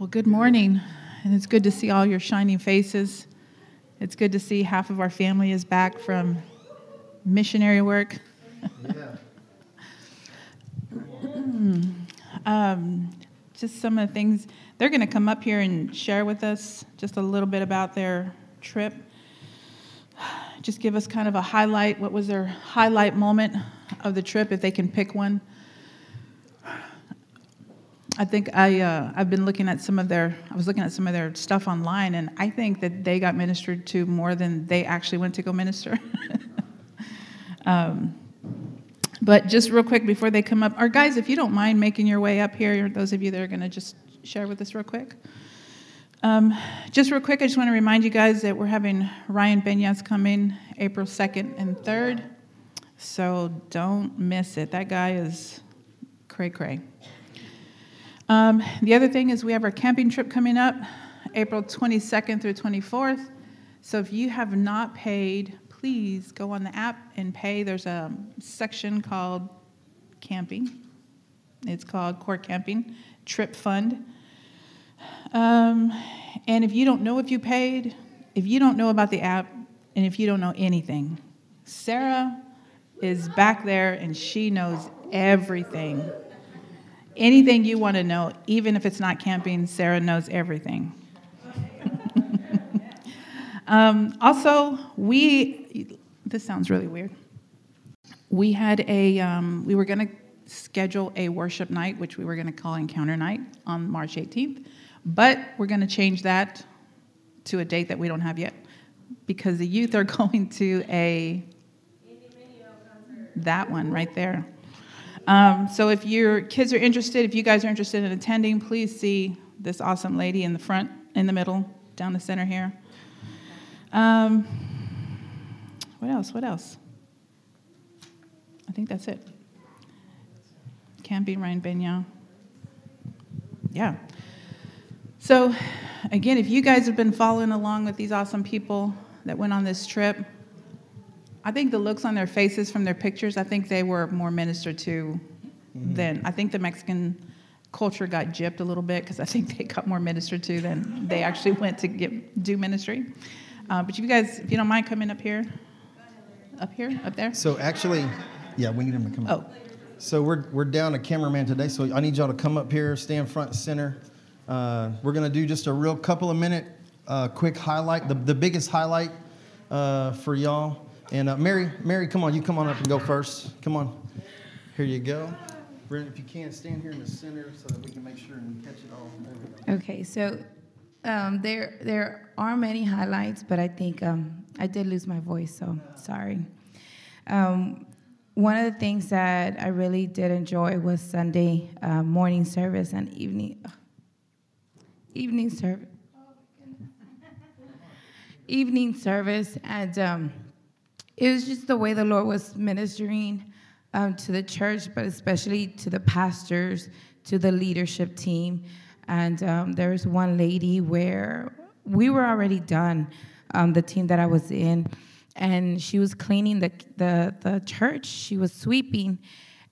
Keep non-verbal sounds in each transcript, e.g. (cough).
Well, good morning, and it's good to see all your shining faces. It's good to see half of our family is back from missionary work. Yeah. (laughs) um, just some of the things they're going to come up here and share with us just a little bit about their trip. Just give us kind of a highlight. What was their highlight moment of the trip, if they can pick one? I think I uh, I've been looking at some of their I was looking at some of their stuff online, and I think that they got ministered to more than they actually went to go minister. (laughs) um, but just real quick before they come up, our guys, if you don't mind making your way up here, those of you that are going to just share with us real quick. Um, just real quick, I just want to remind you guys that we're having Ryan Benyas coming April 2nd and 3rd. So don't miss it. That guy is cray cray. Um, the other thing is we have our camping trip coming up April 22nd through 24th. So if you have not paid, please go on the app and pay. There's a section called camping. It's called Core Camping Trip Fund. Um, and if you don't know if you paid, if you don't know about the app, and if you don't know anything, Sarah is back there and she knows everything. Anything you want to know, even if it's not camping, Sarah knows everything. (laughs) um, also, we, this sounds really weird. We had a, um, we were going to schedule a worship night, which we were going to call Encounter Night on March 18th, but we're going to change that to a date that we don't have yet because the youth are (laughs) going to a, that one right there. Um, so if your kids are interested, if you guys are interested in attending, please see this awesome lady in the front, in the middle, down the center here. Um, what else? What else? I think that's it. Camping Ryan Benya. Yeah. So, again, if you guys have been following along with these awesome people that went on this trip, I think the looks on their faces from their pictures, I think they were more ministered to mm-hmm. than I think the Mexican culture got gypped a little bit because I think they got more ministered to than they actually went to get, do ministry. Uh, but you guys, if you don't mind coming up here, up here, up there. So actually, yeah, we need them to come up. Oh. So we're, we're down a cameraman today, so I need y'all to come up here, stand front center. Uh, we're going to do just a real couple of minute uh, quick highlight, the, the biggest highlight uh, for y'all. And uh, Mary, Mary, come on, you come on up and go first. Come on. Here you go. Brent, if you can, stand here in the center so that we can make sure and catch it all. Okay, so um, there there are many highlights, but I think um, I did lose my voice, so sorry. Um, one of the things that I really did enjoy was Sunday uh, morning service and evening uh, evening service. (laughs) evening service, and um, it was just the way the Lord was ministering um, to the church, but especially to the pastors, to the leadership team. And um, there was one lady where we were already done, um, the team that I was in, and she was cleaning the, the, the church, she was sweeping.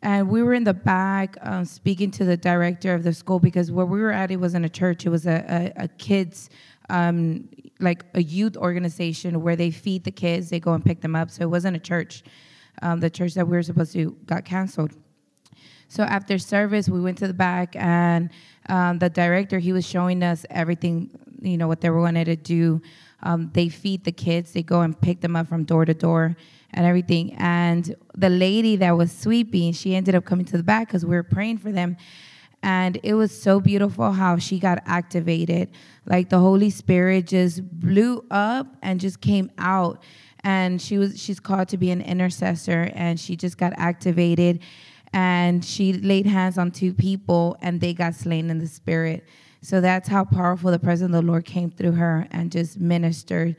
And we were in the back um, speaking to the director of the school because where we were at, it wasn't a church, it was a, a, a kids' um, like a youth organization where they feed the kids, they go and pick them up. So it wasn't a church. Um, the church that we were supposed to got canceled. So after service, we went to the back, and um, the director he was showing us everything, you know, what they wanted to do. Um, they feed the kids. They go and pick them up from door to door and everything. And the lady that was sweeping, she ended up coming to the back because we were praying for them. And it was so beautiful how she got activated. Like the Holy Spirit just blew up and just came out. And she was she's called to be an intercessor and she just got activated and she laid hands on two people and they got slain in the spirit. So that's how powerful the presence of the Lord came through her and just ministered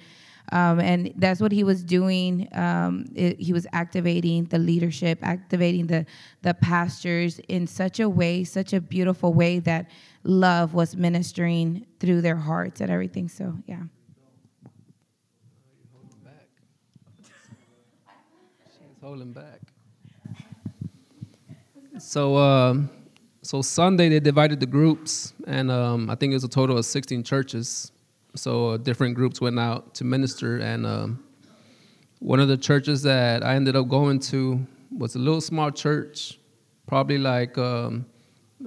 um, and that's what he was doing. Um, it, he was activating the leadership, activating the the pastors in such a way, such a beautiful way that love was ministering through their hearts and everything. So yeah. She's holding back. So um, so Sunday they divided the groups, and um, I think it was a total of 16 churches. So uh, different groups went out to minister, and um, one of the churches that I ended up going to was a little small church, probably like um,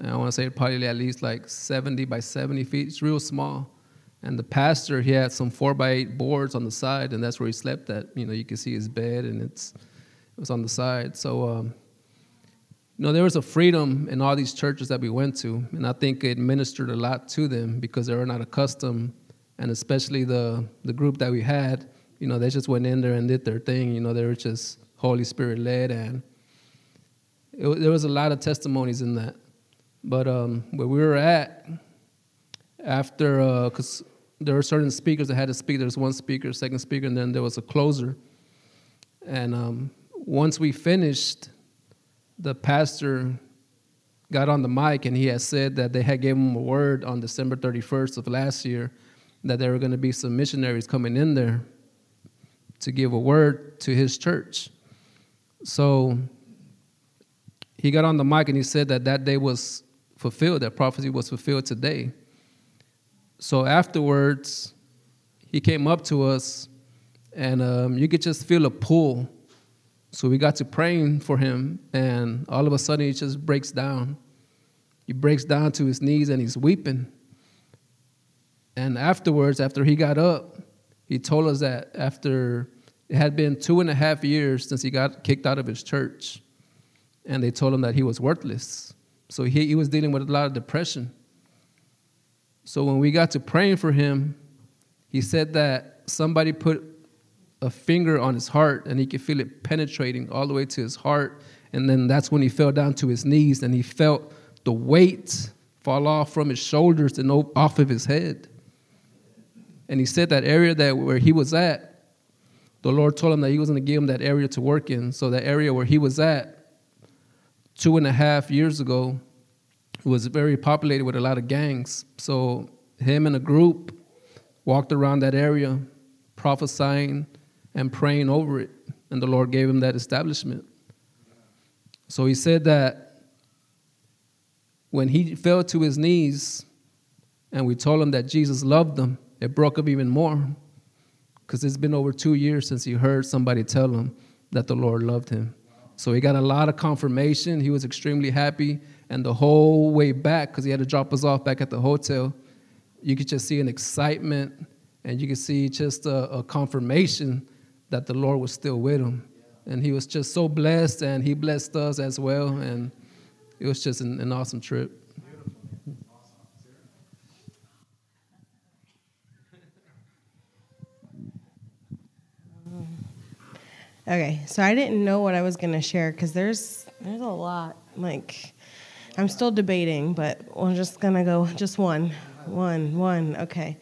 I want to say probably at least like 70 by 70 feet. It's real small. And the pastor, he had some four by eight boards on the side, and that's where he slept at. You know, you can see his bed, and it's it was on the side. So, um, you know, there was a freedom in all these churches that we went to, and I think it ministered a lot to them because they were not accustomed, and especially the the group that we had. You know, they just went in there and did their thing. You know, they were just Holy Spirit led, and it, there was a lot of testimonies in that. But um, where we were at, after, because uh, there were certain speakers that had to speak, there was one speaker, second speaker, and then there was a closer. And um, once we finished, the pastor got on the mic and he had said that they had given him a word on December 31st of last year that there were going to be some missionaries coming in there to give a word to his church. So he got on the mic and he said that that day was fulfilled, that prophecy was fulfilled today. So afterwards, he came up to us, and um, you could just feel a pull. So we got to praying for him, and all of a sudden he just breaks down. He breaks down to his knees and he's weeping. And afterwards, after he got up, he told us that after it had been two and a half years since he got kicked out of his church, and they told him that he was worthless. So he, he was dealing with a lot of depression. So when we got to praying for him, he said that somebody put a finger on his heart and he could feel it penetrating all the way to his heart. And then that's when he fell down to his knees and he felt the weight fall off from his shoulders and off of his head. And he said that area that where he was at, the Lord told him that he was going to give him that area to work in. So that area where he was at, two and a half years ago was very populated with a lot of gangs. So him and a group walked around that area prophesying and praying over it, and the Lord gave him that establishment. So he said that when he fell to his knees and we told him that Jesus loved him, it broke him even more because it's been over two years since he heard somebody tell him that the Lord loved him. So he got a lot of confirmation. He was extremely happy. And the whole way back, because he had to drop us off back at the hotel, you could just see an excitement and you could see just a, a confirmation that the Lord was still with him. And he was just so blessed, and he blessed us as well. And it was just an, an awesome trip. Okay, so I didn't know what I was gonna share because there's there's a lot. Like, I'm still debating, but we're just gonna go just one, one, one. Okay.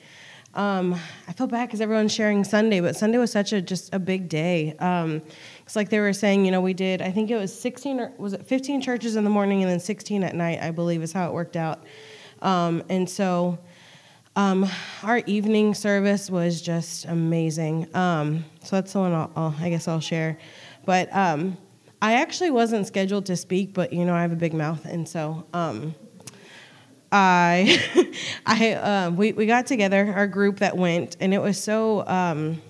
Um, I feel bad because everyone's sharing Sunday, but Sunday was such a just a big day. Um, it's like they were saying, you know, we did. I think it was 16 or was it 15 churches in the morning and then 16 at night. I believe is how it worked out. Um, and so um, our evening service was just amazing. Um, so that's the one I'll, I'll, i guess I'll share. But um, I actually wasn't scheduled to speak, but you know I have a big mouth, and so um, I, (laughs) I uh, we we got together our group that went, and it was so. Um,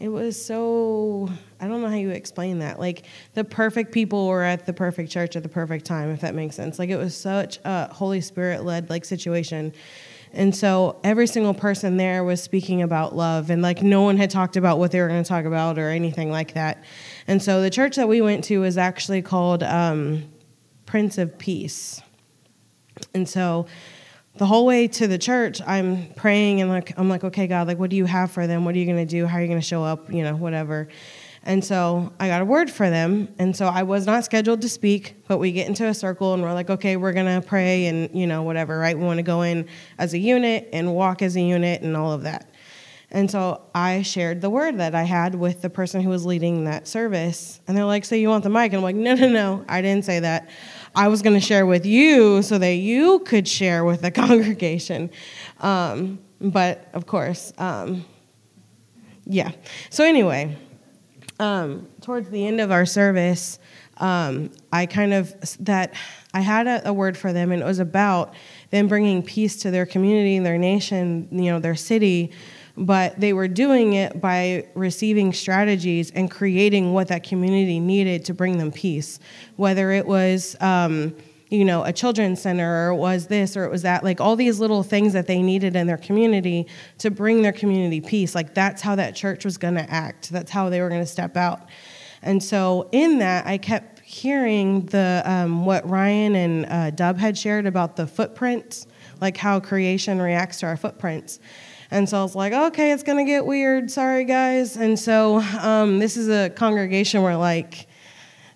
it was so I don't know how you explain that. Like the perfect people were at the perfect church at the perfect time, if that makes sense. Like it was such a Holy Spirit led like situation and so every single person there was speaking about love, and like no one had talked about what they were going to talk about or anything like that. And so the church that we went to was actually called um, Prince of Peace. And so the whole way to the church, I'm praying and like I'm like, okay, God, like what do you have for them? What are you going to do? How are you going to show up? You know, whatever. And so I got a word for them. And so I was not scheduled to speak, but we get into a circle and we're like, okay, we're going to pray and, you know, whatever, right? We want to go in as a unit and walk as a unit and all of that. And so I shared the word that I had with the person who was leading that service. And they're like, so you want the mic? And I'm like, no, no, no, I didn't say that. I was going to share with you so that you could share with the (laughs) congregation. Um, but of course, um, yeah. So anyway um, towards the end of our service, um, I kind of that I had a, a word for them, and it was about them bringing peace to their community, their nation, you know, their city. But they were doing it by receiving strategies and creating what that community needed to bring them peace, whether it was. Um, you know, a children's center or it was this or it was that, like all these little things that they needed in their community to bring their community peace. Like that's how that church was going to act. That's how they were going to step out. And so in that, I kept hearing the um, what Ryan and uh, Dub had shared about the footprints, like how creation reacts to our footprints. And so I was like, okay, it's gonna get weird. Sorry, guys. And so um, this is a congregation where like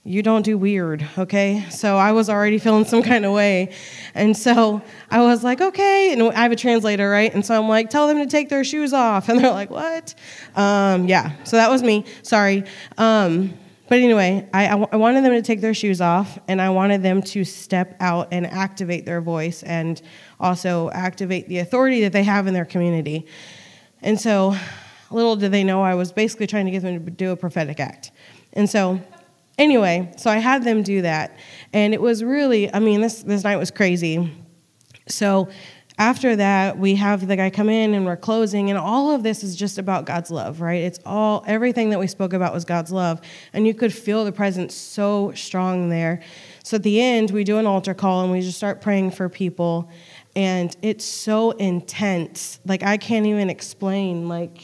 you don't do weird, okay? So I was already feeling some kind of way. And so I was like, okay. And I have a translator, right? And so I'm like, tell them to take their shoes off. (laughs) And they're like, what? Um, yeah, so that was me. Sorry. Um, but anyway, I, I wanted them to take their shoes off and I wanted them to step out and activate their voice and also activate the authority that they have in their community. And so little did they know I was basically trying to get them to do a prophetic act. And so Anyway, so I had them do that. And it was really, I mean, this, this night was crazy. So after that, we have the guy come in and we're closing, and all of this is just about God's love, right? It's all, everything that we spoke about was God's love. And you could feel the presence so strong there. So at the end, we do an altar call and we just start praying for people. And it's so intense. Like, I can't even explain, like,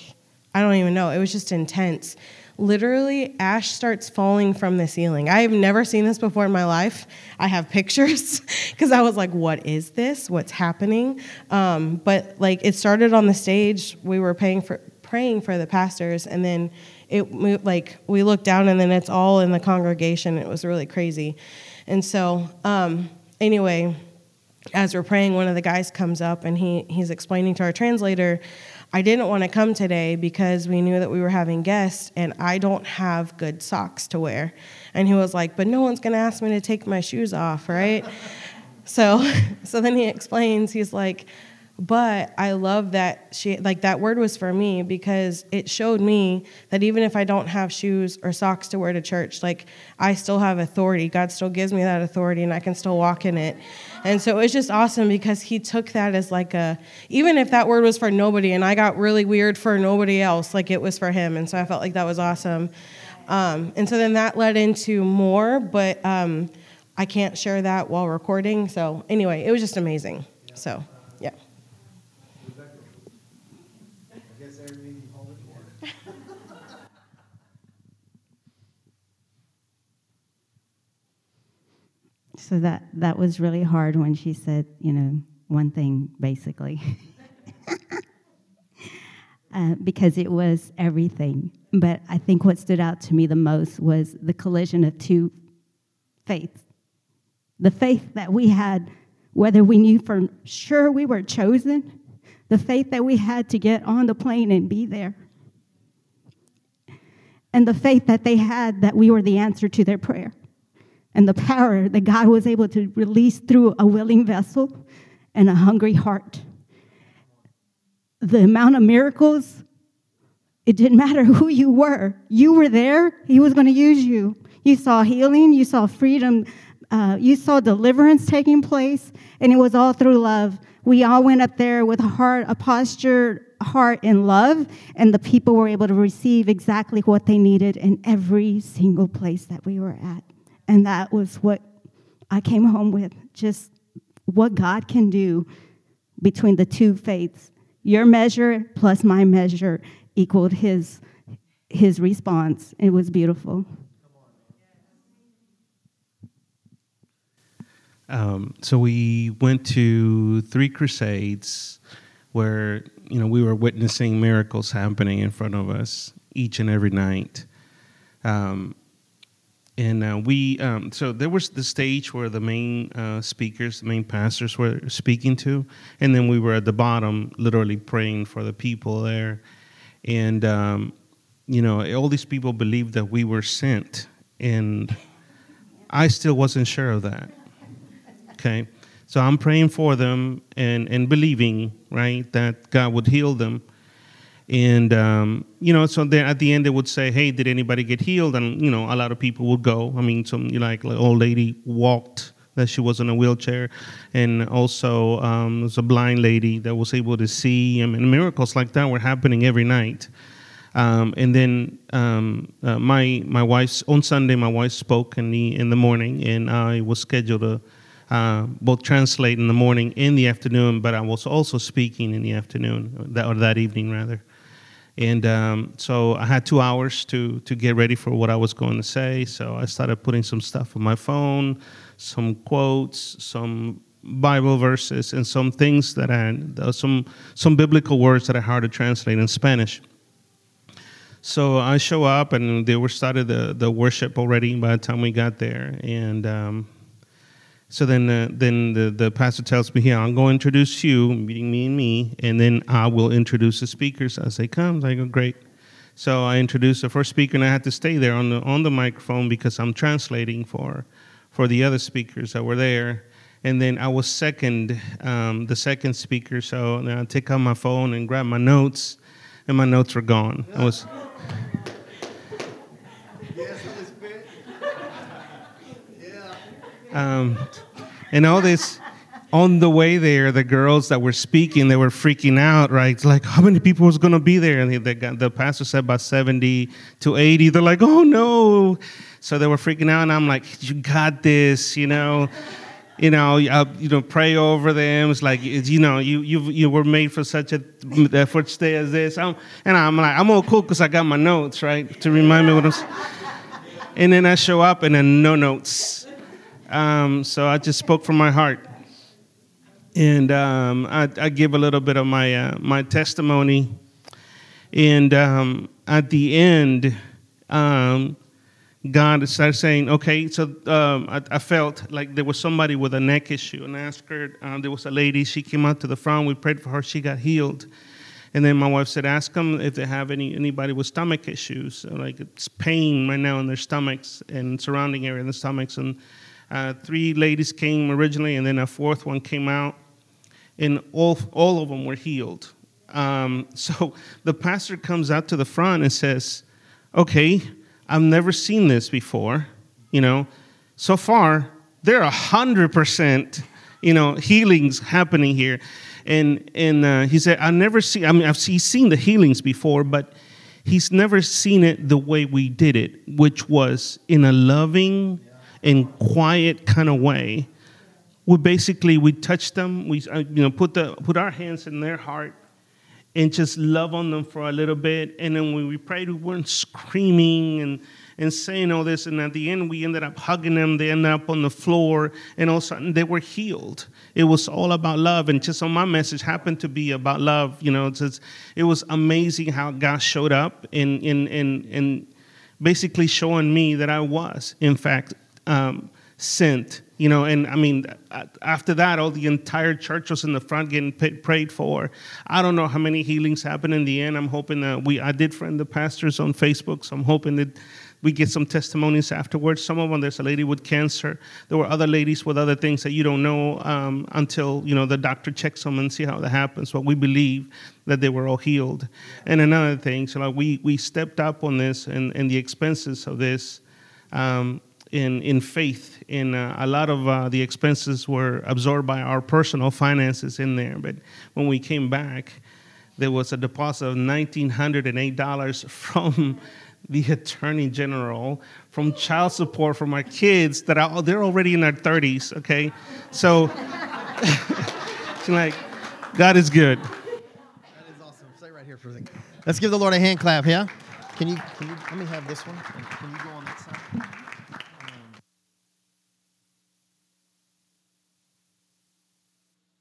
I don't even know. It was just intense literally ash starts falling from the ceiling. I have never seen this before in my life. I have pictures (laughs) because I was like, what is this? What's happening? Um, but like it started on the stage. We were paying for praying for the pastors and then it moved like we looked down and then it's all in the congregation. It was really crazy. And so um, anyway, as we're praying, one of the guys comes up and he, he's explaining to our translator I didn't want to come today because we knew that we were having guests and I don't have good socks to wear. And he was like, But no one's going to ask me to take my shoes off, right? (laughs) so, (laughs) so then he explains, he's like, but I love that she like that word was for me because it showed me that even if I don't have shoes or socks to wear to church, like I still have authority. God still gives me that authority and I can still walk in it. And so it was just awesome because he took that as like a even if that word was for nobody and I got really weird for nobody else, like it was for him. And so I felt like that was awesome. Um, and so then that led into more, but um, I can't share that while recording. So anyway, it was just amazing. So. So that that was really hard when she said, you know, one thing basically. (laughs) uh, because it was everything. But I think what stood out to me the most was the collision of two faiths. The faith that we had, whether we knew for sure we were chosen, the faith that we had to get on the plane and be there, and the faith that they had that we were the answer to their prayer and the power that God was able to release through a willing vessel and a hungry heart. The amount of miracles, it didn't matter who you were. You were there, He was going to use you. You saw healing, you saw freedom, uh, you saw deliverance taking place, and it was all through love. We all went up there with a heart, a posture, heart in love, and the people were able to receive exactly what they needed in every single place that we were at. And that was what I came home with just what God can do between the two faiths. Your measure plus my measure equaled his, his response. It was beautiful. Um, so we went to three crusades where you know we were witnessing miracles happening in front of us each and every night. Um, and uh, we um, so there was the stage where the main uh, speakers the main pastors were speaking to. And then we were at the bottom literally praying for the people there. And um, you know all these people believed that we were sent. And i still wasn't sure of that. Okay? So i'm praying for them and and believing right that god would heal them And um, you know, so then at the end they would say, "Hey, did anybody get healed?" And you know, a lot of people would go. I mean, some like, like old lady walked that she was in a wheelchair, and also um, was a blind lady that was able to see. I mean, miracles like that were happening every night. Um, and then um, uh, my my wife's on Sunday, my wife spoke in the in the morning, and I was scheduled to uh, both translate in the morning in the afternoon, but I was also speaking in the afternoon that, or that evening rather. And um, so I had two hours to to get ready for what I was going to say. So I started putting some stuff on my phone, some quotes, some Bible verses, and some things that I uh, some some biblical words that are hard to translate in Spanish. So I show up, and they were started the the worship already by the time we got there, and. Um, so then, uh, then the, the pastor tells me, "Here, I'm going to introduce you, meeting me and me, and then I will introduce the speakers as they come." I go, "Great." So I introduced the first speaker, and I had to stay there on the on the microphone because I'm translating for for the other speakers that were there. And then I was second, um, the second speaker. So then I take out my phone and grab my notes, and my notes were gone. I was. Um, and all this on the way there, the girls that were speaking, they were freaking out, right? Like, how many people was going to be there? And the, the, the, pastor said about 70 to 80. They're like, oh no. So they were freaking out, and I'm like, you got this, you know. You know, uh, you know, pray over them. It's like, you know, you you you were made for such a for stay as this. I'm, and I'm like, I'm all cool because I got my notes right to remind me what I'm. And then I show up, and then no notes um, so I just spoke from my heart. And um, I, I, give a little bit of my, uh, my testimony. And um, at the end, um, God started saying, okay, so um, I, I, felt like there was somebody with a neck issue. And I asked her, um, there was a lady, she came out to the front, we prayed for her, she got healed. And then my wife said, ask them if they have any anybody with stomach issues, like it's pain right now in their stomachs and surrounding area in the stomachs. And uh, three ladies came originally, and then a fourth one came out, and all, all of them were healed. Um, (laughs) so the pastor comes out to the front and says, Okay, I've never seen this before. You know, so far, there are 100%, you know, healings happening here. And, and uh, he said, I've never seen, I mean, I've seen the healings before, but he's never seen it the way we did it, which was in a loving, in quiet kind of way. We basically we touch them, we uh, you know put the put our hands in their heart and just love on them for a little bit. And then when we prayed, we weren't screaming and, and saying all this. And at the end, we ended up hugging them. They ended up on the floor, and all of a sudden, they were healed. It was all about love. And just on my message happened to be about love. You know, it's, it was amazing how God showed up and, and, and, and basically showing me that I was, in fact, um, sent. You know, and I mean, after that, all the entire church was in the front getting prayed for. I don't know how many healings happened in the end. I'm hoping that we, I did friend the pastors on Facebook, so I'm hoping that we get some testimonies afterwards. Some of them, there's a lady with cancer. There were other ladies with other things that you don't know um, until you know the doctor checks them and see how that happens. But we believe that they were all healed. And another thing, so like we we stepped up on this and and the expenses of this. Um, in, in faith. In uh, a lot of uh, the expenses were absorbed by our personal finances in there. But when we came back, there was a deposit of $1,908 (laughs) from the attorney general, from child support for my kids that are, they're already in their 30s, okay? So, (laughs) like, God is good. That is awesome. Stay right here for a second. Let's give the Lord a hand clap, yeah? Can you, can you let me have this one? Can you go on that side?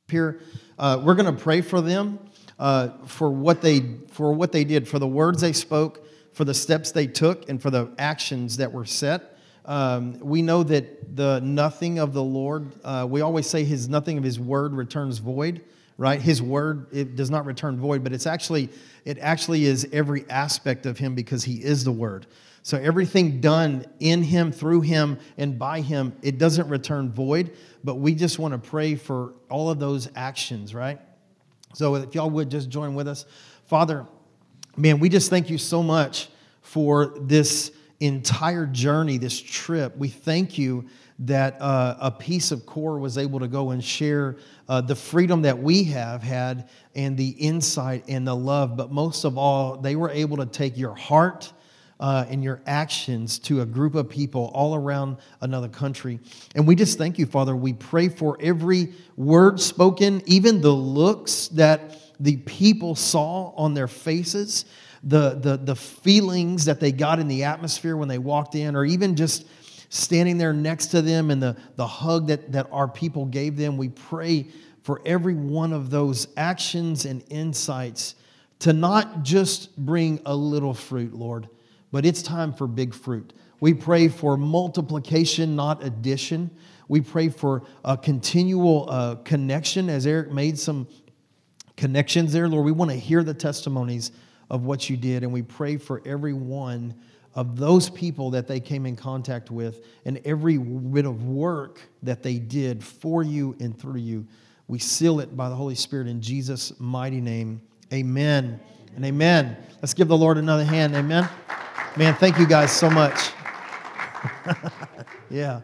Here. Uh, we're going to pray for them uh, for what they for what they did, for the words they spoke, for the steps they took, and for the actions that were set. Um, we know that the nothing of the Lord. Uh, we always say His nothing of His word returns void. Right, His word it does not return void, but it's actually it actually is every aspect of Him because He is the Word. So everything done in him, through him, and by him, it doesn't return void. But we just want to pray for all of those actions, right? So if y'all would just join with us. Father, man, we just thank you so much for this entire journey, this trip. We thank you that uh, a piece of core was able to go and share uh, the freedom that we have had and the insight and the love. But most of all, they were able to take your heart. Uh, your actions to a group of people all around another country. And we just thank you, Father. We pray for every word spoken, even the looks that the people saw on their faces, the, the, the feelings that they got in the atmosphere when they walked in, or even just standing there next to them and the, the hug that, that our people gave them. We pray for every one of those actions and insights to not just bring a little fruit, Lord, but it's time for big fruit. We pray for multiplication, not addition. We pray for a continual uh, connection, as Eric made some connections there. Lord, we want to hear the testimonies of what you did, and we pray for every one of those people that they came in contact with and every bit of work that they did for you and through you. We seal it by the Holy Spirit in Jesus' mighty name. Amen and amen. Let's give the Lord another hand. Amen. Man, thank you guys so much. (laughs) yeah.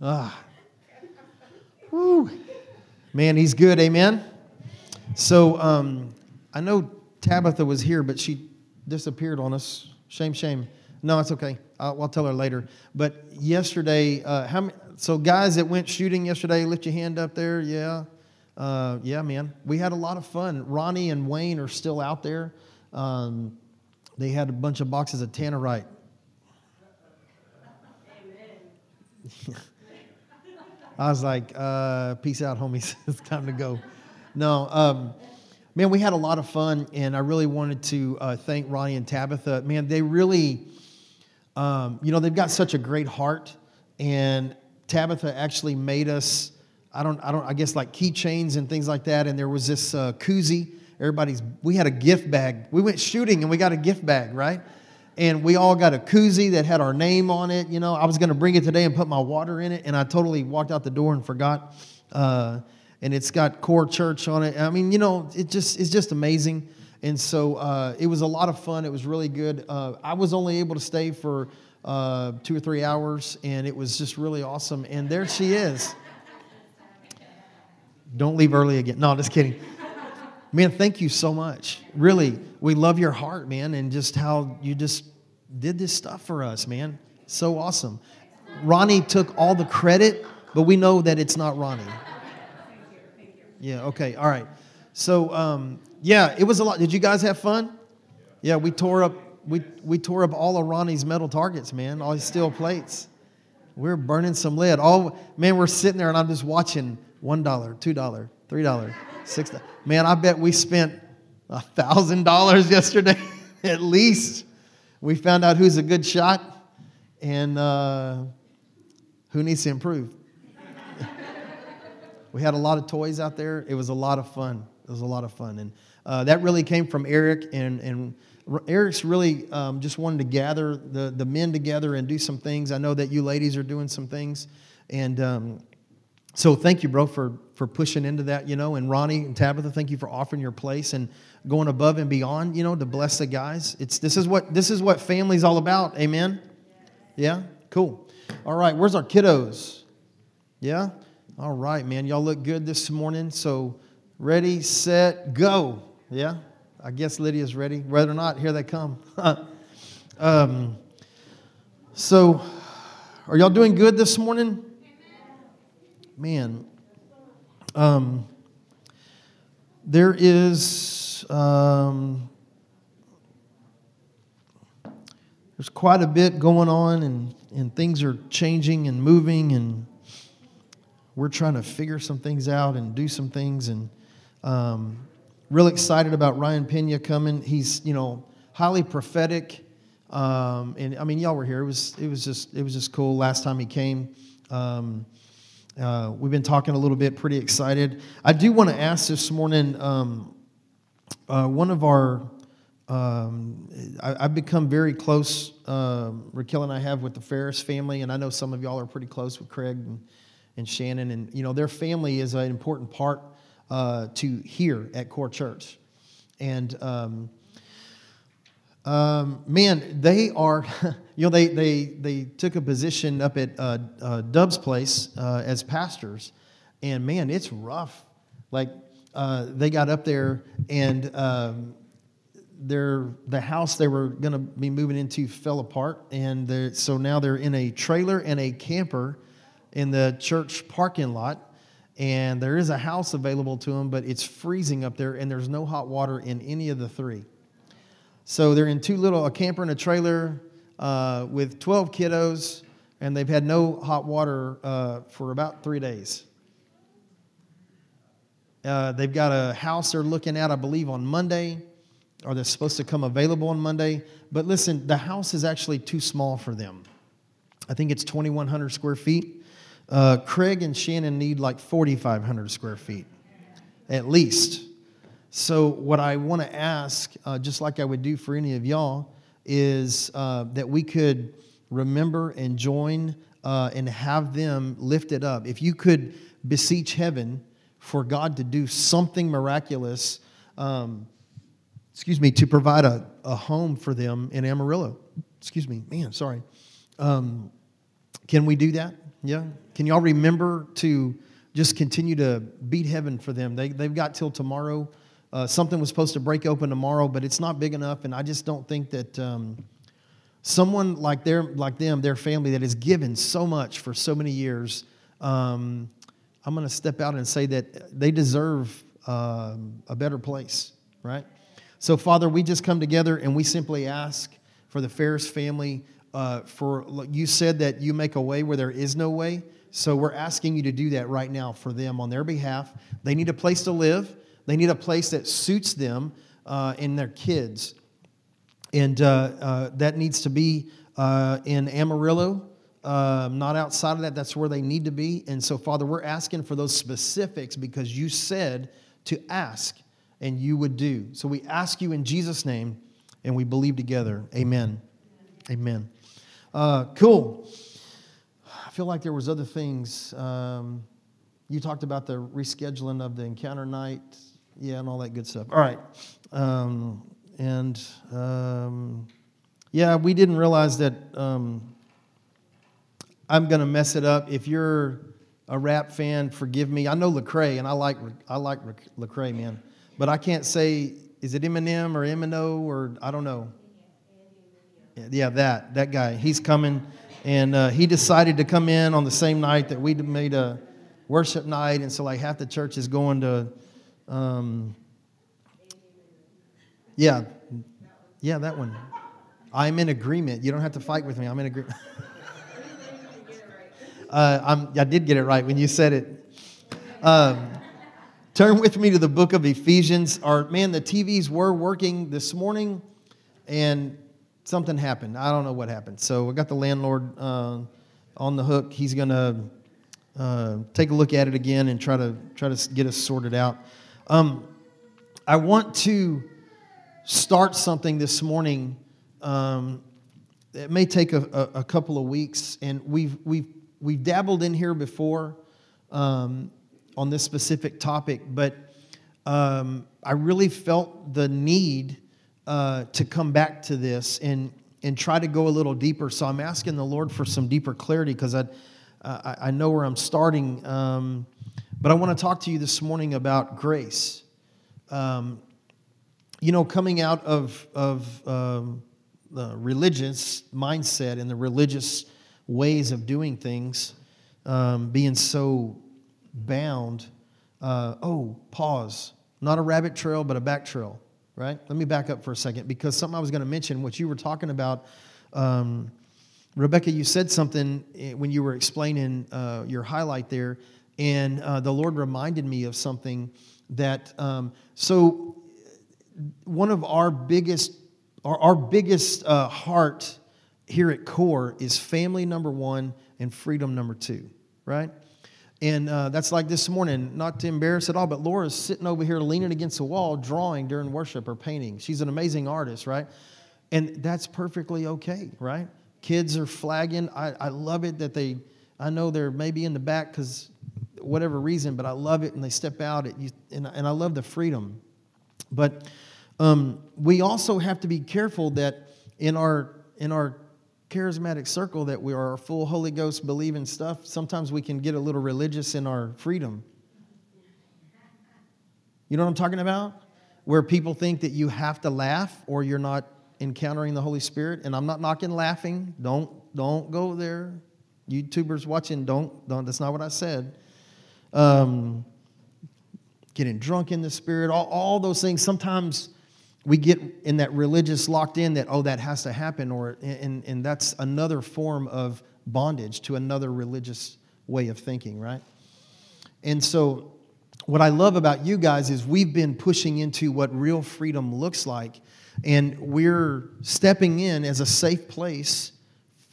Ah. Woo. Man, he's good. Amen. So um, I know Tabitha was here, but she disappeared on us. Shame, shame. No, it's okay. I'll, I'll tell her later. But yesterday, uh, how many, so guys that went shooting yesterday, lift your hand up there. Yeah. Uh, yeah, man. We had a lot of fun. Ronnie and Wayne are still out there. Um, they had a bunch of boxes of tannerite. I was like, uh, peace out, homies. (laughs) it's time to go. No, um, man, we had a lot of fun, and I really wanted to uh, thank Ronnie and Tabitha. Man, they really, um, you know, they've got such a great heart, and Tabitha actually made us. I don't, I don't, I guess like keychains and things like that. And there was this uh, koozie. Everybody's, we had a gift bag. We went shooting and we got a gift bag, right? And we all got a koozie that had our name on it. You know, I was going to bring it today and put my water in it, and I totally walked out the door and forgot. Uh, and it's got core church on it. I mean, you know, it just it's just amazing. And so uh, it was a lot of fun. It was really good. Uh, I was only able to stay for uh, two or three hours, and it was just really awesome. And there she is. Don't leave early again. No, just kidding. Man, thank you so much. Really, we love your heart, man, and just how you just did this stuff for us, man. So awesome. Ronnie took all the credit, but we know that it's not Ronnie. Yeah, okay, all right. So, um, yeah, it was a lot. Did you guys have fun? Yeah, we tore up we, we tore up all of Ronnie's metal targets, man, all his steel plates. We're burning some lead. All man, we're sitting there and I'm just watching one dollar, two dollar, three dollar, six. Man, I bet we spent a thousand dollars yesterday (laughs) at least. We found out who's a good shot and uh, who needs to improve. (laughs) We had a lot of toys out there. It was a lot of fun. It was a lot of fun. And uh, that really came from Eric. And, and Eric's really um, just wanted to gather the, the men together and do some things. I know that you ladies are doing some things. And um, so thank you, bro, for, for pushing into that, you know. And Ronnie and Tabitha, thank you for offering your place and going above and beyond, you know, to bless the guys. It's, this, is what, this is what family's all about. Amen? Yeah? Cool. All right, where's our kiddos? Yeah? All right, man. Y'all look good this morning. So, ready, set, go. Yeah? I guess Lydia's ready. Whether or not, here they come. (laughs) um, so, are y'all doing good this morning? Man, um, there is um, there's quite a bit going on, and and things are changing and moving and we're trying to figure some things out and do some things and um, really excited about ryan pena coming. He's you know highly prophetic. Um, and i mean y'all were here. It was it was just it was just cool last time he came. Um, uh, we've been talking a little bit pretty excited. I do want to ask this morning um, uh, one of our um, I, have become very close uh, raquel and i have with the ferris family and i know some of y'all are pretty close with craig and and Shannon, and you know their family is an important part uh, to here at Core Church, and um, Um, man, they are, (laughs) you know, they, they, they took a position up at uh, uh, Dub's place uh, as pastors, and man, it's rough. Like, uh, they got up there, and um, their, the house they were going to be moving into fell apart, and so now they're in a trailer and a camper in the church parking lot. And there is a house available to them, but it's freezing up there, and there's no hot water in any of the three. So they're in two little, a camper and a trailer uh, with 12 kiddos, and they've had no hot water uh, for about three days. Uh, they've got a house they're looking at, I believe, on Monday, or they're supposed to come available on Monday. But listen, the house is actually too small for them. I think it's 2,100 square feet. Uh, Craig and Shannon need like 4,500 square feet, at least. So, what I want to ask, uh, just like I would do for any of y'all, is uh, that we could remember and join uh, and have them lifted up. If you could beseech heaven for God to do something miraculous, um, excuse me, to provide a, a home for them in Amarillo. Excuse me, man, sorry. Um, can we do that? Yeah. Can y'all remember to just continue to beat heaven for them? They, they've got till tomorrow. Uh, something was supposed to break open tomorrow, but it's not big enough, and I just don't think that um, someone like their like them, their family that has given so much for so many years. Um, I'm going to step out and say that they deserve um, a better place, right? So, Father, we just come together and we simply ask for the Ferris family. Uh, for you said that you make a way where there is no way. So we're asking you to do that right now for them on their behalf. They need a place to live. They need a place that suits them uh, and their kids, and uh, uh, that needs to be uh, in Amarillo. Uh, not outside of that. That's where they need to be. And so, Father, we're asking for those specifics because you said to ask and you would do. So we ask you in Jesus' name and we believe together. Amen. Amen. Uh, cool. I feel like there was other things. Um, you talked about the rescheduling of the encounter night, yeah, and all that good stuff. All right. Um, and um, yeah, we didn't realize that. Um, I'm gonna mess it up. If you're a rap fan, forgive me. I know Lecrae, and I like I like Lecrae, man, but I can't say is it Eminem or Emino or I don't know. Yeah, that that guy. He's coming, and uh, he decided to come in on the same night that we made a worship night, and so like half the church is going to. Um, yeah, yeah, that one. I'm in agreement. You don't have to fight with me. I'm in agreement. (laughs) Uh, I did get it right when you said it. Um, turn with me to the book of Ephesians. Our man, the TVs were working this morning, and something happened. I don't know what happened. So I got the landlord uh, on the hook. He's going to uh, take a look at it again and try to try to get us sorted out. Um, I want to start something this morning. Um, it may take a, a, a couple of weeks, and we've we've we've dabbled in here before um, on this specific topic, but um, I really felt the need uh, to come back to this and and try to go a little deeper. So I'm asking the Lord for some deeper clarity because I, I, I know where I'm starting. Um, but I want to talk to you this morning about grace. Um, you know, coming out of of um, the religious mindset and the religious ways of doing things, um, being so bound. Uh, oh, pause. Not a rabbit trail, but a back trail, right? Let me back up for a second because something I was going to mention, what you were talking about. Um, Rebecca, you said something eh, when you were explaining uh, your highlight there, and uh, the Lord reminded me of something that. Um, so, one of our biggest, our, our biggest uh, heart here at core is family number one and freedom number two, right? And uh, that's like this morning, not to embarrass at all, but Laura's sitting over here leaning against the wall, drawing during worship or painting. She's an amazing artist, right? And that's perfectly okay, right? Kids are flagging. I, I love it that they, I know they're maybe in the back because whatever reason, but I love it and they step out, you, and, and I love the freedom. But Um, we also have to be careful that in our in our charismatic circle that we are full Holy Ghost believing stuff. Sometimes we can get a little religious in our freedom. You know what I'm talking about? Where people think that you have to laugh or you're not encountering the Holy Spirit. And I'm not knocking laughing. Don't don't go there. YouTubers watching, don't don't. That's not what I said. Um, getting drunk in the Spirit, all, all those things. Sometimes we get in that religious locked in that oh that has to happen or and, and that's another form of bondage to another religious way of thinking right and so what i love about you guys is we've been pushing into what real freedom looks like and we're stepping in as a safe place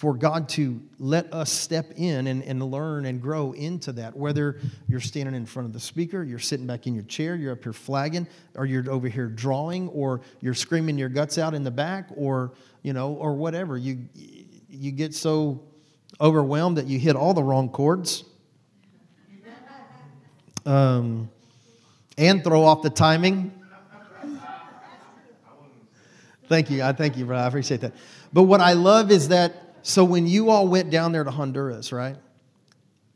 for God to let us step in and, and learn and grow into that. Whether you're standing in front of the speaker, you're sitting back in your chair, you're up here flagging, or you're over here drawing, or you're screaming your guts out in the back, or you know, or whatever. You you get so overwhelmed that you hit all the wrong chords. Um, and throw off the timing. Thank you. I thank you, bro. I appreciate that. But what I love is that so when you all went down there to Honduras, right?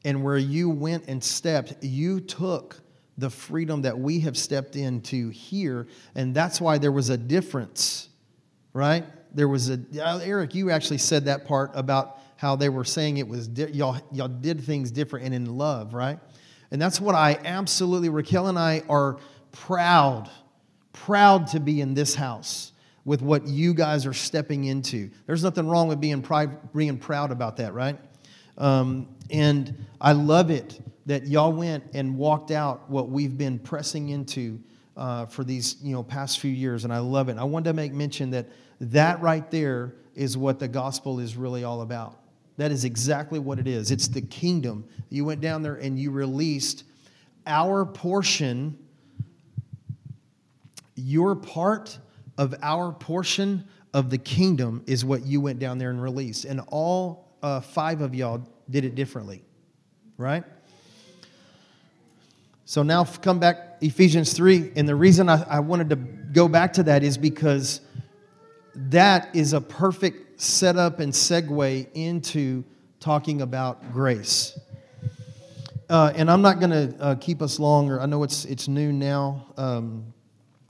And where you went and stepped, you took the freedom that we have stepped into here. And that's why there was a difference, right? There was a, uh, Eric, you actually said that part about how they were saying it was, di- y'all, y'all did things different and in love, right? And that's what I absolutely, Raquel and I are proud, proud to be in this house with what you guys are stepping into. There's nothing wrong with being, being proud about that, right? Um, and I love it that y'all went and walked out what we've been pressing into uh, for these you know past few years, and I love it. I wanted to make mention that that right there is what the gospel is really all about. That is exactly what it is. It's the kingdom. You went down there and you released our portion, your part of our portion of the kingdom is what you went down there and released. And all uh, five of y'all did it differently, right? So now come back, Ephesians 3. And the reason I, I wanted to go back to that is because that is a perfect setup and segue into talking about grace. Uh, and I'm not going to uh, keep us longer. I know it's, it's noon now. Um,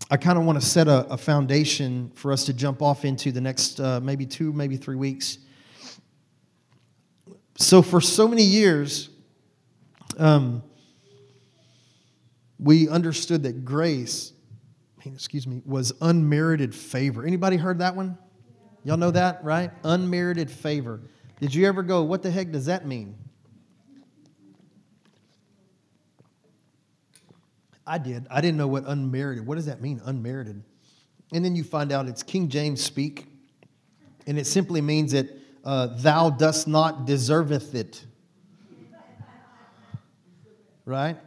I kind of want to set a, a, foundation for us to jump off into the next uh, maybe two, maybe three weeks. So, for so many years, um, we understood that grace, excuse me, was unmerited favor. Anybody heard that one? Y'all know that, right? Unmerited favor. Did you ever go, what the heck does that mean? I did. I didn't know what unmerited. What does that mean, unmerited? And then you find out it's King James speak, and it simply means that uh, thou dost not deserveth it. Right?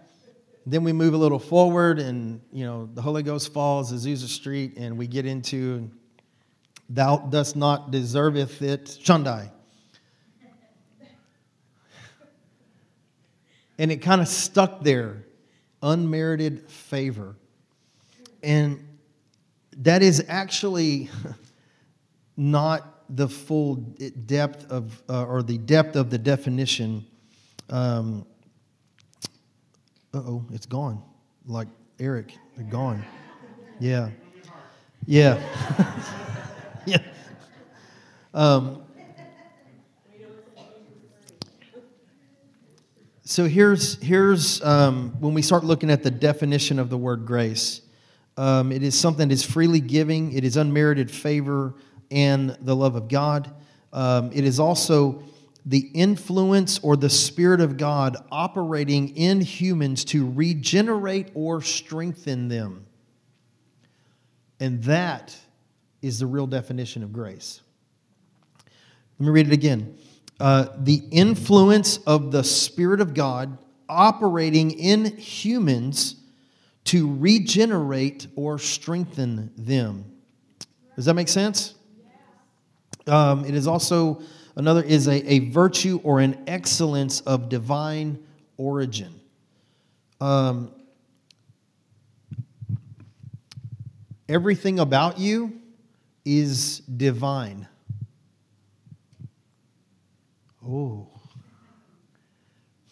Then we move a little forward, and you know the Holy Ghost falls, Azusa Street, and we get into thou dost not deserveth it, Shandai. And it kind of stuck there unmerited favor. And that is actually (laughs) not the full depth of, uh, or the depth of the definition. Um, oh, it's gone. Like Eric, gone. Yeah. Yeah. (laughs) yeah. Um, So here's, here's um, when we start looking at the definition of the word grace. Um, it is something that is freely giving, it is unmerited favor and the love of God. Um, it is also the influence or the Spirit of God operating in humans to regenerate or strengthen them. And that is the real definition of grace. Let me read it again uh, the influence of the Spirit of God operating in humans to regenerate or strengthen them. Does that make sense? Um, it is also another is a, a virtue or an excellence of divine origin. Um, Everything about you is divine. Oh.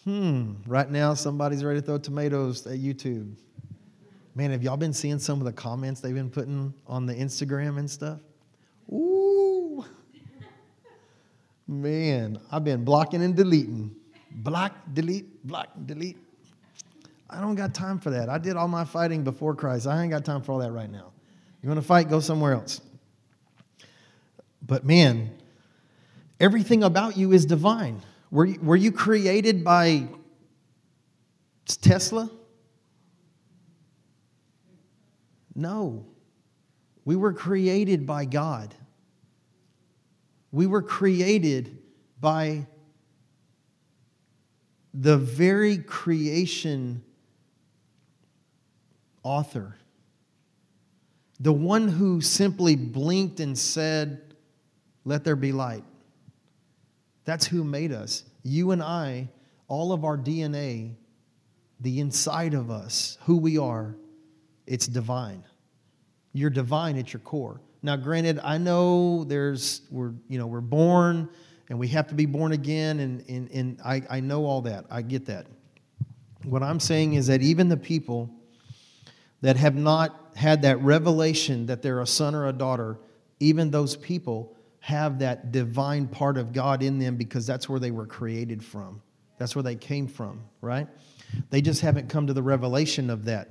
Hmm. Right now, somebody's ready to throw tomatoes at YouTube. Man, have y'all been seeing some of the comments they've been putting on the Instagram and stuff? Ooh. Man, I've been blocking and deleting. Block, delete, block, delete. I don't got time for that. I did all my fighting before Christ. I ain't got time for all that right now. You want to fight? Go somewhere else. But man, everything about you is divine. Were you, were you created by Tesla? No. We were created by God. We were created by the very creation author. The one who simply blinked and said, Let there be light. That's who made us. You and I, all of our DNA, the inside of us, who we are, it's divine. You're divine at your core. Now, granted, I know there's we're you know we're born and we have to be born again, and and, and I, I know all that. I get that. What I'm saying is that even the people that have not had that revelation that they're a son or a daughter, even those people have that divine part of God in them because that's where they were created from. That's where they came from, right? They just haven't come to the revelation of that.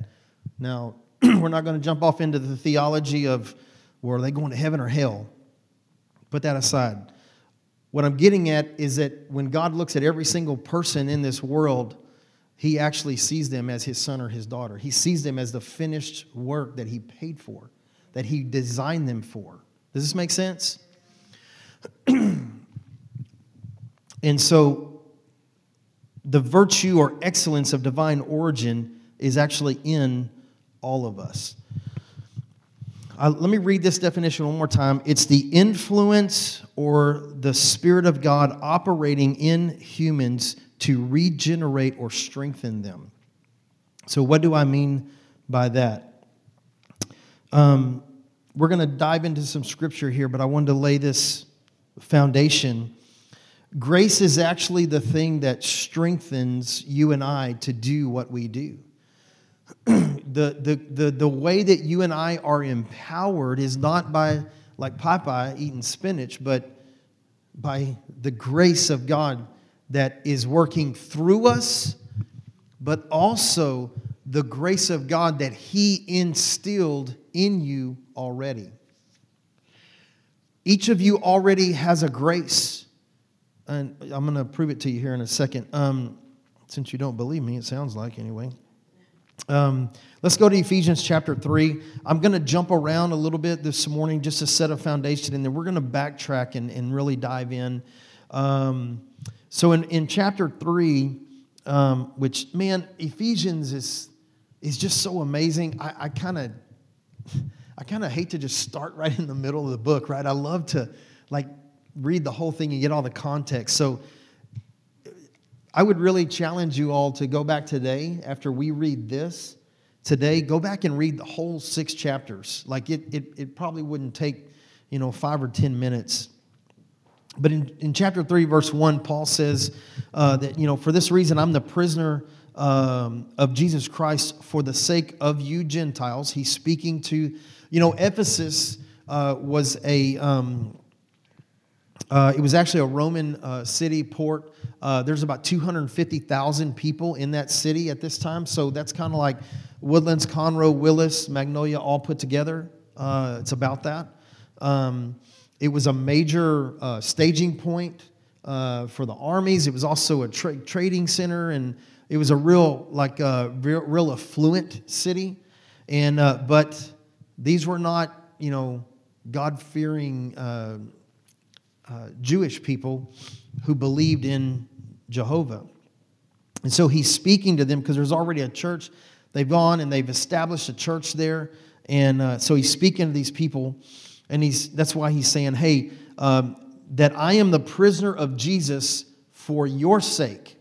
Now, (clears throat) we're not going to jump off into the theology of, well, are they going to heaven or hell? Put that aside. What I'm getting at is that when God looks at every single person in this world, he actually sees them as his son or his daughter. He sees them as the finished work that he paid for, that he designed them for. Does this make sense? (clears throat) and so the virtue or excellence of divine origin is actually in all of us. Uh, let me read this definition one more time. It's the influence or the Spirit of God operating in humans to regenerate or strengthen them. So, what do I mean by that? Um, we're going to dive into some scripture here, but I wanted to lay this foundation. Grace is actually the thing that strengthens you and I to do what we do. (clears throat) the, the, the, the way that you and I are empowered is not by, like Popeye, eating spinach, but by the grace of God that is working through us, but also the grace of God that He instilled in you already. Each of you already has a grace. And I'm going to prove it to you here in a second. Um, since you don't believe me, it sounds like anyway. Um, let's go to Ephesians chapter 3. I'm going to jump around a little bit this morning just to set a foundation, and then we're going to backtrack and, and really dive in. Um, so, in, in chapter 3, um, which, man, Ephesians is, is just so amazing. I, I kind of I kind of hate to just start (laughs) right in the middle of the book, right? I love to like read the whole thing and get all the context. So I would really challenge you all to go back today after we read this. Today, go back and read the whole six chapters. Like it, it, it probably wouldn't take, you know, five or ten minutes. But in, in chapter 3, verse 1, Paul says uh, that, you know, for this reason, I'm the prisoner um, of Jesus Christ for the sake of you Gentiles. He's speaking to you know, Ephesus uh, was a, um, uh, it was actually a Roman uh, city port. Uh, there's about 250,000 people in that city at this time. So that's kind of like Woodlands, Conroe, Willis, Magnolia all put together. Uh, it's about that. Um, it was a major uh, staging point for the armies. It was also a tra- trading center, and it was a real, like, a real, real affluent city. And but these were not, you know, God fearing uh, uh, Jewish people who believed in Jehovah. And so he's speaking to them because there's already a church. They've gone and they've established a church there. And uh, so he's speaking to these people. And he's, that's why he's saying, hey, um, that I am the prisoner of Jesus for your sake,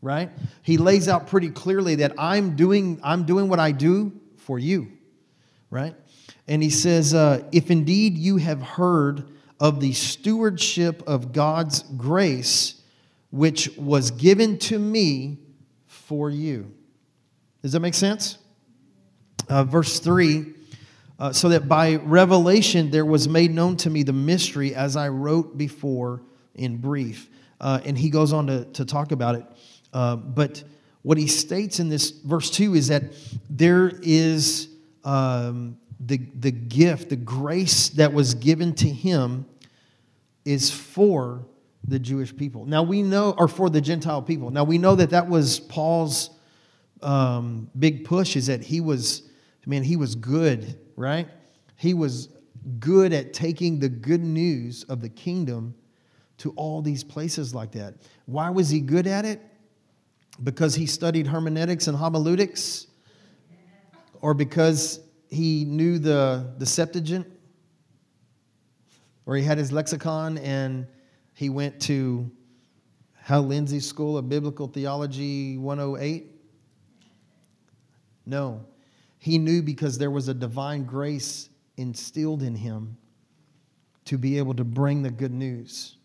right? He lays out pretty clearly that I'm doing, I'm doing what I do for you right? And he says, uh, If indeed you have heard of the stewardship of God's grace, which was given to me for you. Does that make sense? Uh, verse 3 uh, So that by revelation there was made known to me the mystery as I wrote before in brief. Uh, and he goes on to, to talk about it. Uh, but what he states in this verse 2 is that there is um, the, the gift, the grace that was given to him is for the Jewish people. Now we know, or for the Gentile people. Now we know that that was Paul's um, big push is that he was, man, he was good, right? He was good at taking the good news of the kingdom to all these places like that. Why was he good at it? Because he studied hermeneutics and homiletics? Or because he knew the, the Septuagint? Or he had his lexicon and he went to Hal Lindsey's School of Biblical Theology 108? No. He knew because there was a divine grace instilled in him to be able to bring the good news.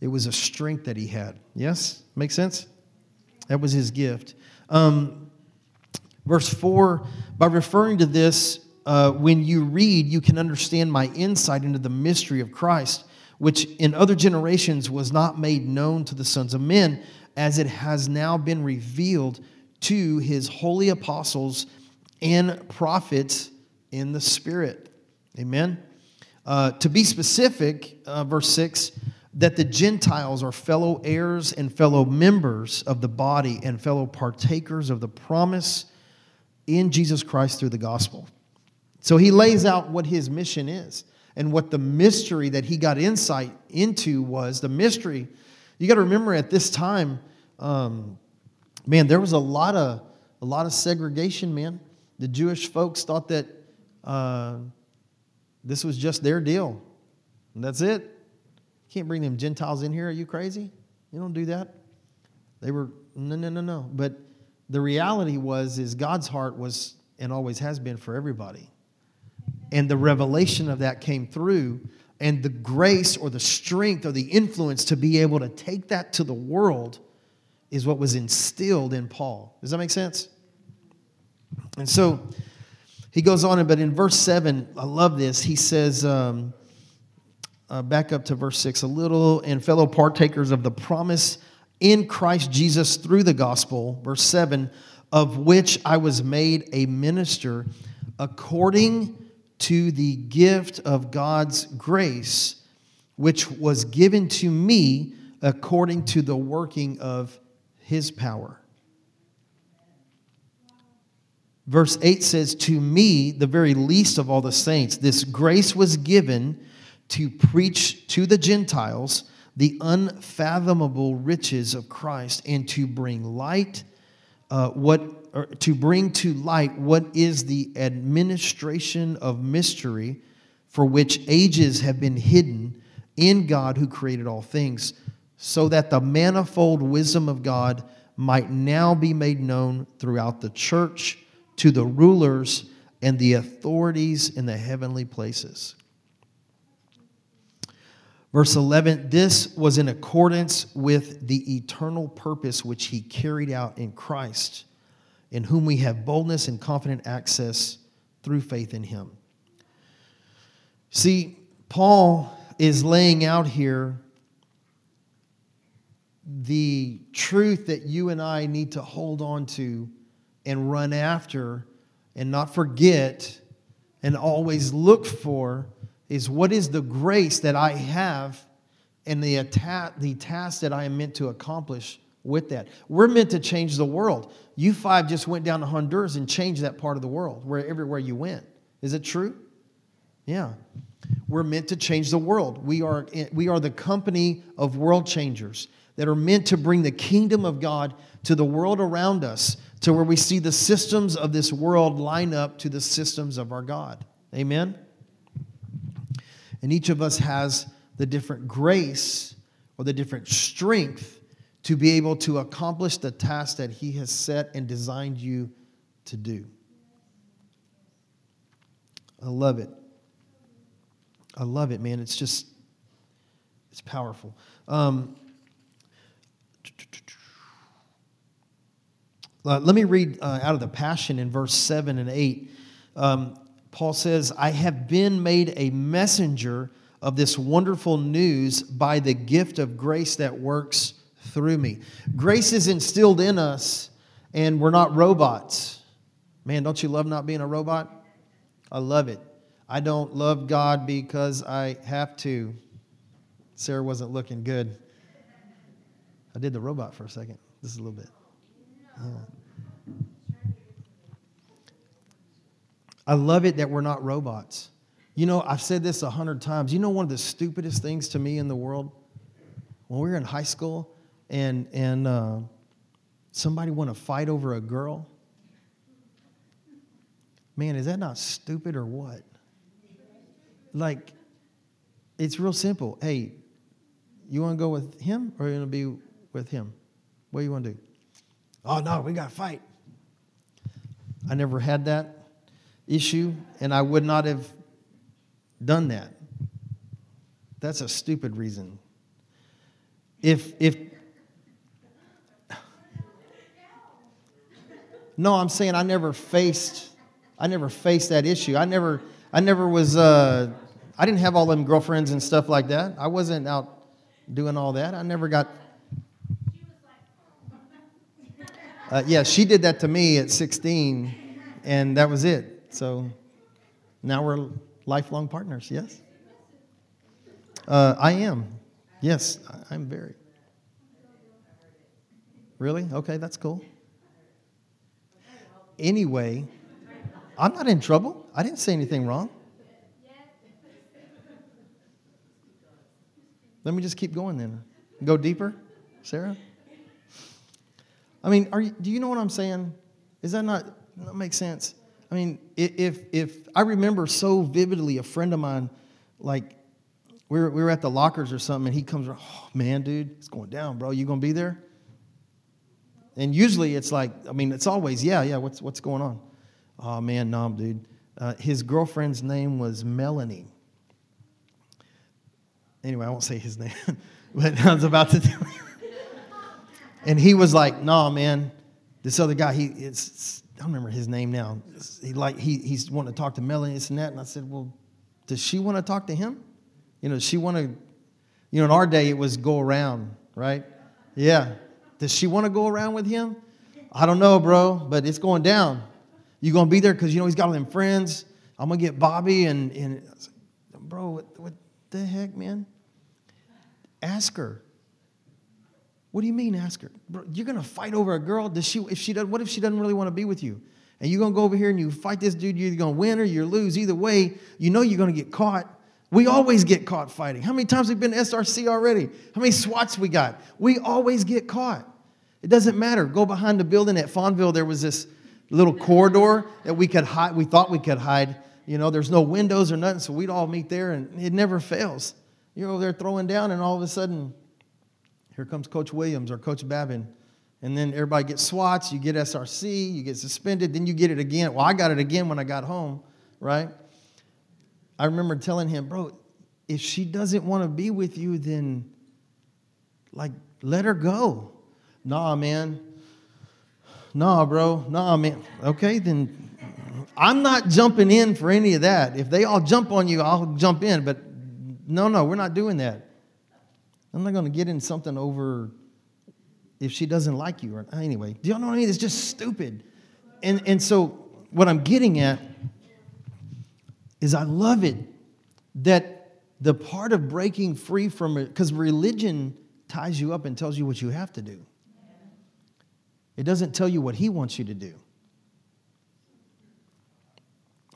It was a strength that he had. Yes? Make sense? That was his gift. Um, verse 4 by referring to this, uh, when you read, you can understand my insight into the mystery of Christ, which in other generations was not made known to the sons of men, as it has now been revealed to his holy apostles and prophets in the Spirit. Amen. Uh, to be specific, uh, verse 6 that the Gentiles are fellow heirs and fellow members of the body and fellow partakers of the promise in Jesus Christ through the gospel. So he lays out what his mission is and what the mystery that he got insight into was. The mystery, you got to remember at this time, um, man, there was a lot of a lot of segregation, man. The Jewish folks thought that uh, this was just their deal. And that's it. Can't bring them Gentiles in here. Are you crazy? You don't do that. They were, no, no, no, no. But the reality was, is God's heart was and always has been for everybody. And the revelation of that came through, and the grace or the strength or the influence to be able to take that to the world is what was instilled in Paul. Does that make sense? And so he goes on, but in verse 7, I love this. He says, um, uh, back up to verse 6 a little, and fellow partakers of the promise in Christ Jesus through the gospel, verse 7, of which I was made a minister according to the gift of God's grace, which was given to me according to the working of his power. Verse 8 says, To me, the very least of all the saints, this grace was given to preach to the Gentiles the unfathomable riches of Christ and to bring light, uh, what or to bring to light what is the administration of mystery for which ages have been hidden in God who created all things, so that the manifold wisdom of God might now be made known throughout the church to the rulers and the authorities in the heavenly places. Verse 11 this was in accordance with the eternal purpose which he carried out in Christ, in whom we have boldness and confident access through faith in him. See, Paul is laying out here the truth that you and I need to hold on to and run after and not forget and always look for is what is the grace that I have and the, atta- the task that I am meant to accomplish with that. We're meant to change the world. You five just went down to Honduras and changed that part of the world where everywhere you went. Is it true? Yeah. We're meant to change the world. We are, we are the company of world changers that are meant to bring the kingdom of God to the world around us, to where we see the systems of this world line up to the systems of our God. Amen? And each of us has the different grace or the different strength to be able to accomplish the task that He has set and designed you to do. I love it. I love it, man. It's just, it's powerful. Um, uh, let me read uh, out of the Passion in verse 7 and 8. Um, Paul says, I have been made a messenger of this wonderful news by the gift of grace that works through me. Grace is instilled in us, and we're not robots. Man, don't you love not being a robot? I love it. I don't love God because I have to. Sarah wasn't looking good. I did the robot for a second. This is a little bit. Yeah. I love it that we're not robots. You know, I've said this a hundred times. You know, one of the stupidest things to me in the world? When we were in high school and, and uh, somebody want to fight over a girl, man, is that not stupid or what? Like, it's real simple. Hey, you want to go with him or you want to be with him? What do you want to do? Oh, no, we got to fight. I never had that issue, and I would not have done that. That's a stupid reason. If, if, no, I'm saying I never faced, I never faced that issue. I never, I never was, uh, I didn't have all them girlfriends and stuff like that. I wasn't out doing all that. I never got. Uh, yeah, she did that to me at 16, and that was it. So now we're lifelong partners, yes? Uh, I am. Yes, I'm very. Really? Okay, that's cool. Anyway, I'm not in trouble. I didn't say anything wrong. Let me just keep going then. Go deeper, Sarah? I mean, are you, do you know what I'm saying? Is that not that make sense? I mean, if if I remember so vividly, a friend of mine, like we were, we were at the lockers or something, and he comes, oh man, dude, it's going down, bro. You gonna be there? And usually it's like, I mean, it's always, yeah, yeah. What's what's going on? Oh man, no, dude. Uh, his girlfriend's name was Melanie. Anyway, I won't say his (laughs) name, but I was about to tell you. and he was like, "No, nah, man, this other guy, he it's I don't remember his name now. He like he he's wanting to talk to Melanie and that, and I said, well, does she want to talk to him? You know, she want to? You know, in our day it was go around, right? Yeah. Does she want to go around with him? I don't know, bro, but it's going down. You gonna be there because you know he's got all them friends. I'm gonna get Bobby and and bro, what, what the heck, man? Ask her. What do you mean, ask her? Bro, you're gonna fight over a girl? Does she if she does what if she doesn't really want to be with you? And you're gonna go over here and you fight this dude, you're gonna win or you lose. Either way, you know you're gonna get caught. We always get caught fighting. How many times we've been to SRC already? How many SWATs we got? We always get caught. It doesn't matter. Go behind the building at Fawnville, there was this little corridor that we could hide, we thought we could hide. You know, there's no windows or nothing, so we'd all meet there and it never fails. You're over there throwing down, and all of a sudden, here comes Coach Williams or Coach Babin. And then everybody gets SWATs, you get SRC, you get suspended, then you get it again. Well, I got it again when I got home, right? I remember telling him, bro, if she doesn't want to be with you, then like let her go. Nah, man. Nah, bro. Nah, man. Okay, then I'm not jumping in for any of that. If they all jump on you, I'll jump in. But no, no, we're not doing that. I'm not going to get in something over if she doesn't like you. Or, anyway, do y'all know what I mean? It's just stupid. And, and so, what I'm getting at is I love it that the part of breaking free from it, because religion ties you up and tells you what you have to do, it doesn't tell you what He wants you to do.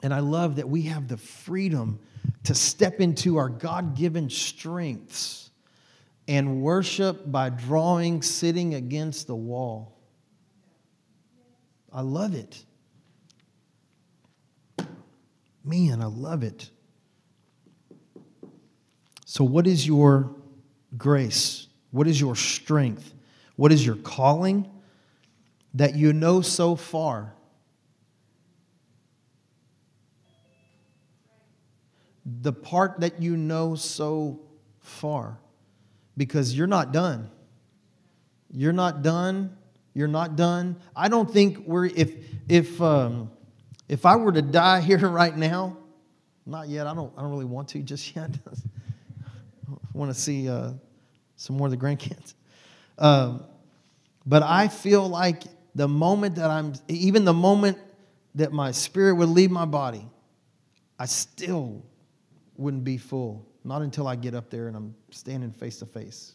And I love that we have the freedom to step into our God given strengths and worship by drawing, sitting against the wall. I love it. Man, I love it. So, what is your grace? What is your strength? What is your calling that you know so far? the part that you know so far because you're not done. You're not done. You're not done. I don't think we're if if um, if I were to die (laughs) here right now, not yet. I don't. I don't really want to just (laughs) yet. I want to see uh, some more of the grandkids. Um, but I feel like the moment that I'm, even the moment that my spirit would leave my body, I still wouldn't be full. Not until I get up there and I'm standing face to face.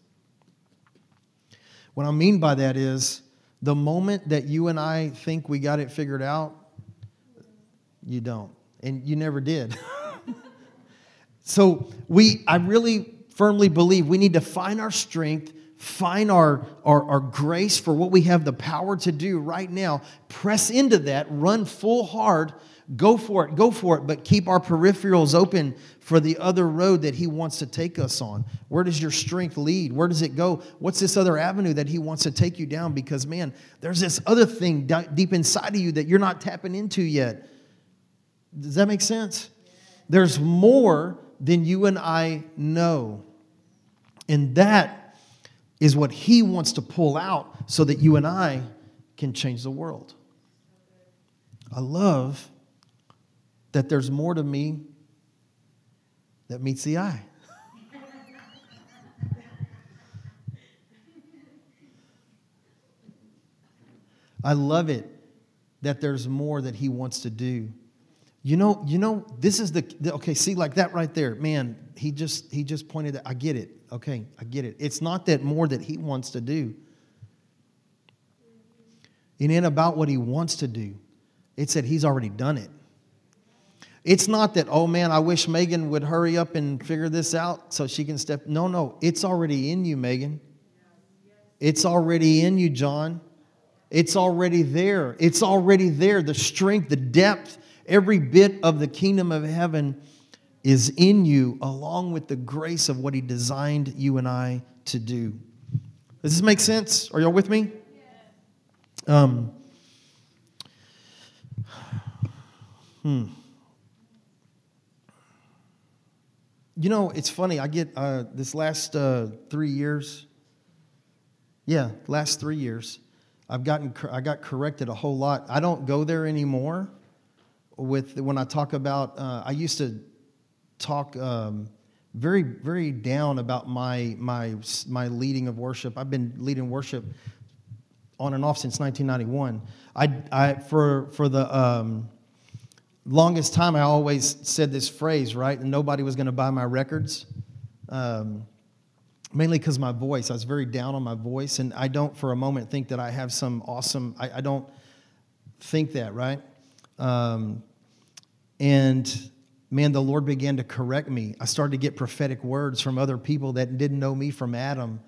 What I mean by that is the moment that you and I think we got it figured out, you don't. And you never did. (laughs) so we I really firmly believe we need to find our strength find our, our, our, grace for what we have the power to do right now, press into that, run full hard, go for it, go for it, but keep our peripherals open for the other road that He wants to take us on. Where does your strength lead? Where does it go? What's this other avenue that He wants to take you down? Because, man, there's this other thing deep inside of you that you're not tapping into yet. Does that make sense? There's more than you and I know. And that is what He wants to pull out so that you and I can change the world. I love that there's more to me that meets the eye. I love it that there's more that he wants to do. You know, you know, this is the okay, see like that right there. Man, he just he just pointed that I get it. Okay, I get it. It's not that more that he wants to do. It ain't about what he wants to do. It's that he's already done it. It's not that, oh man, I wish Megan would hurry up and figure this out so she can step. No, no, it's already in you, Megan. It's already in you, John. It's already there. It's already there. The strength, the depth, every bit of the kingdom of heaven is in you, along with the grace of what He designed you and I to do. Does this make sense? Are y'all with me? Um, hmm. You know, it's funny. I get uh, this last uh, three years. Yeah, last three years, I've gotten I got corrected a whole lot. I don't go there anymore. With when I talk about, uh, I used to talk um, very, very down about my, my, my leading of worship. I've been leading worship on and off since 1991. I, I for, for the um, longest time, I always said this phrase, right? And nobody was going to buy my records. Um, mainly because my voice, I was very down on my voice. And I don't for a moment think that I have some awesome, I, I don't think that, right? Um, and man, the Lord began to correct me. I started to get prophetic words from other people that didn't know me from Adam.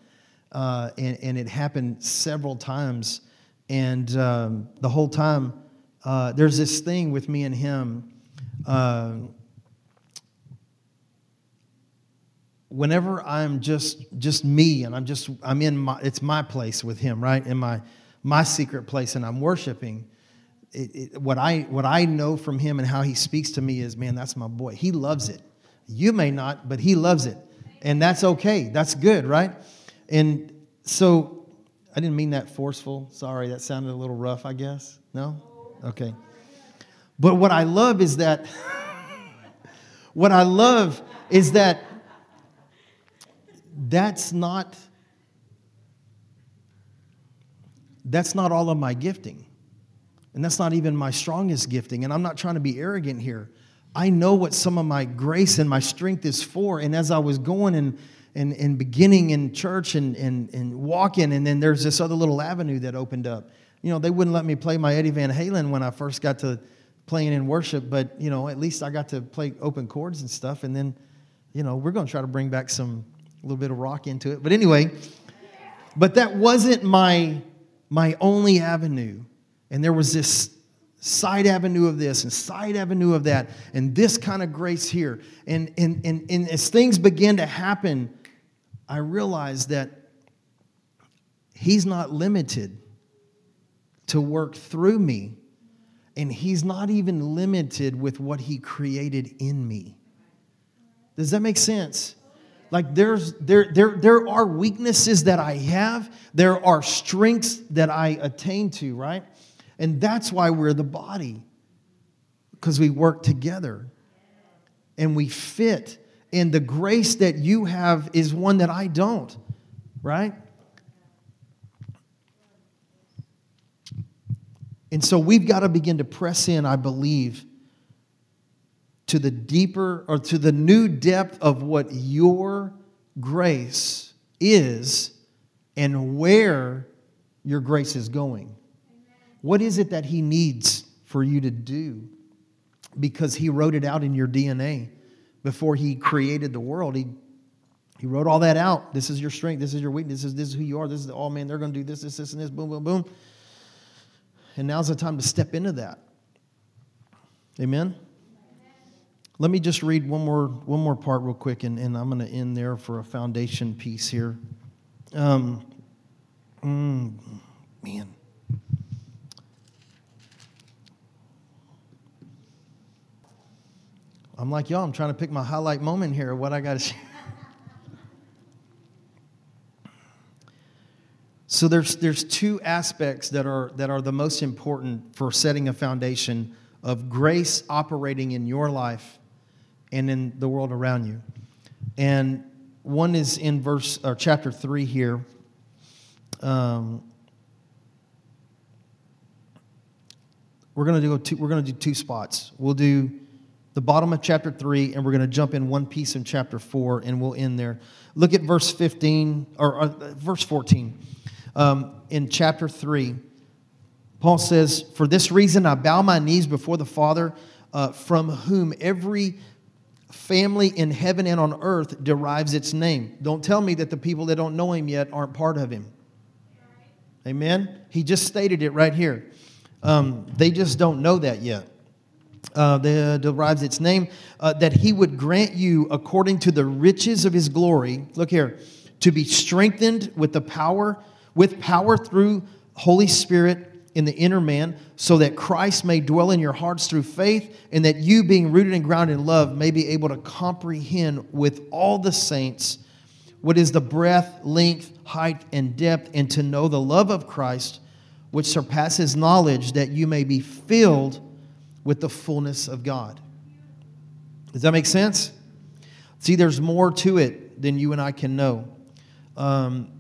Uh, and, and, it happened several times. And um, the whole time, uh, there's this thing with me and him. Uh, whenever I'm just just me and I'm just I'm in my it's my place with him, right? In my my secret place, and I'm worshiping it, it, what I what I know from him and how he speaks to me is, man, that's my boy. He loves it. You may not, but he loves it, and that's okay. That's good, right? And so, I didn't mean that forceful. Sorry, that sounded a little rough. I guess no. Okay. But what I love is that. (laughs) what I love is that that's not that's not all of my gifting and that's not even my strongest gifting. And I'm not trying to be arrogant here. I know what some of my grace and my strength is for. And as I was going and, and, and beginning in church and, and, and walking, and then there's this other little avenue that opened up. You know, they wouldn't let me play my Eddie Van Halen when I first got to playing in worship, but, you know, at least I got to play open chords and stuff. And then, you know, we're going to try to bring back some, a little bit of rock into it. But anyway, but that wasn't my, my only avenue. And there was this side avenue of this and side avenue of that, and this kind of grace here. And, and, and, and as things began to happen, I realized that He's not limited to work through me, and He's not even limited with what He created in me. Does that make sense? Like there's there there there are weaknesses that I have, there are strengths that I attain to, right? And that's why we're the body. Because we work together and we fit. And the grace that you have is one that I don't, right? And so we've got to begin to press in, I believe, to the deeper or to the new depth of what your grace is and where your grace is going. What is it that He needs for you to do? Because He wrote it out in your DNA before He created the world. He, he wrote all that out. This is your strength. This is your weakness. This is, this is who you are. This is, the, oh man, they're going to do this, this, this, and this. Boom, boom, boom. And now's the time to step into that. Amen? Let me just read one more, one more part real quick, and, and I'm going to end there for a foundation piece here. Um, mm, man. I'm like y'all, I'm trying to pick my highlight moment here, what I got to (laughs) share. So there's, there's two aspects that are, that are the most important for setting a foundation of grace operating in your life and in the world around you. And one is in verse or chapter 3 here. Um, we're to do two, we're to do two spots. We'll do the bottom of chapter 3 and we're to jump in one piece in chapter 4 and we'll end there. Look at verse 15 or uh, verse 14 um, in chapter 3, Paul says, For this reason I bow my knees before the Father, uh, from whom every family in heaven and on earth derives its name. Don't tell me that the people that don't know him yet aren't part of him. Amen? He just stated it right here. Um, they just don't know that yet. Uh, that derives its name, uh, that he would grant you according to the riches of his glory. Look here, to be strengthened with the power with power through Holy Spirit in the inner man, so that Christ may dwell in your hearts through faith, and that you, being rooted and grounded in love, may be able to comprehend with all the saints what is the breadth, length, height, and depth, and to know the love of Christ, which surpasses knowledge, that you may be filled with the fullness of God. Does that make sense? See, there's more to it than you and I can know. Um,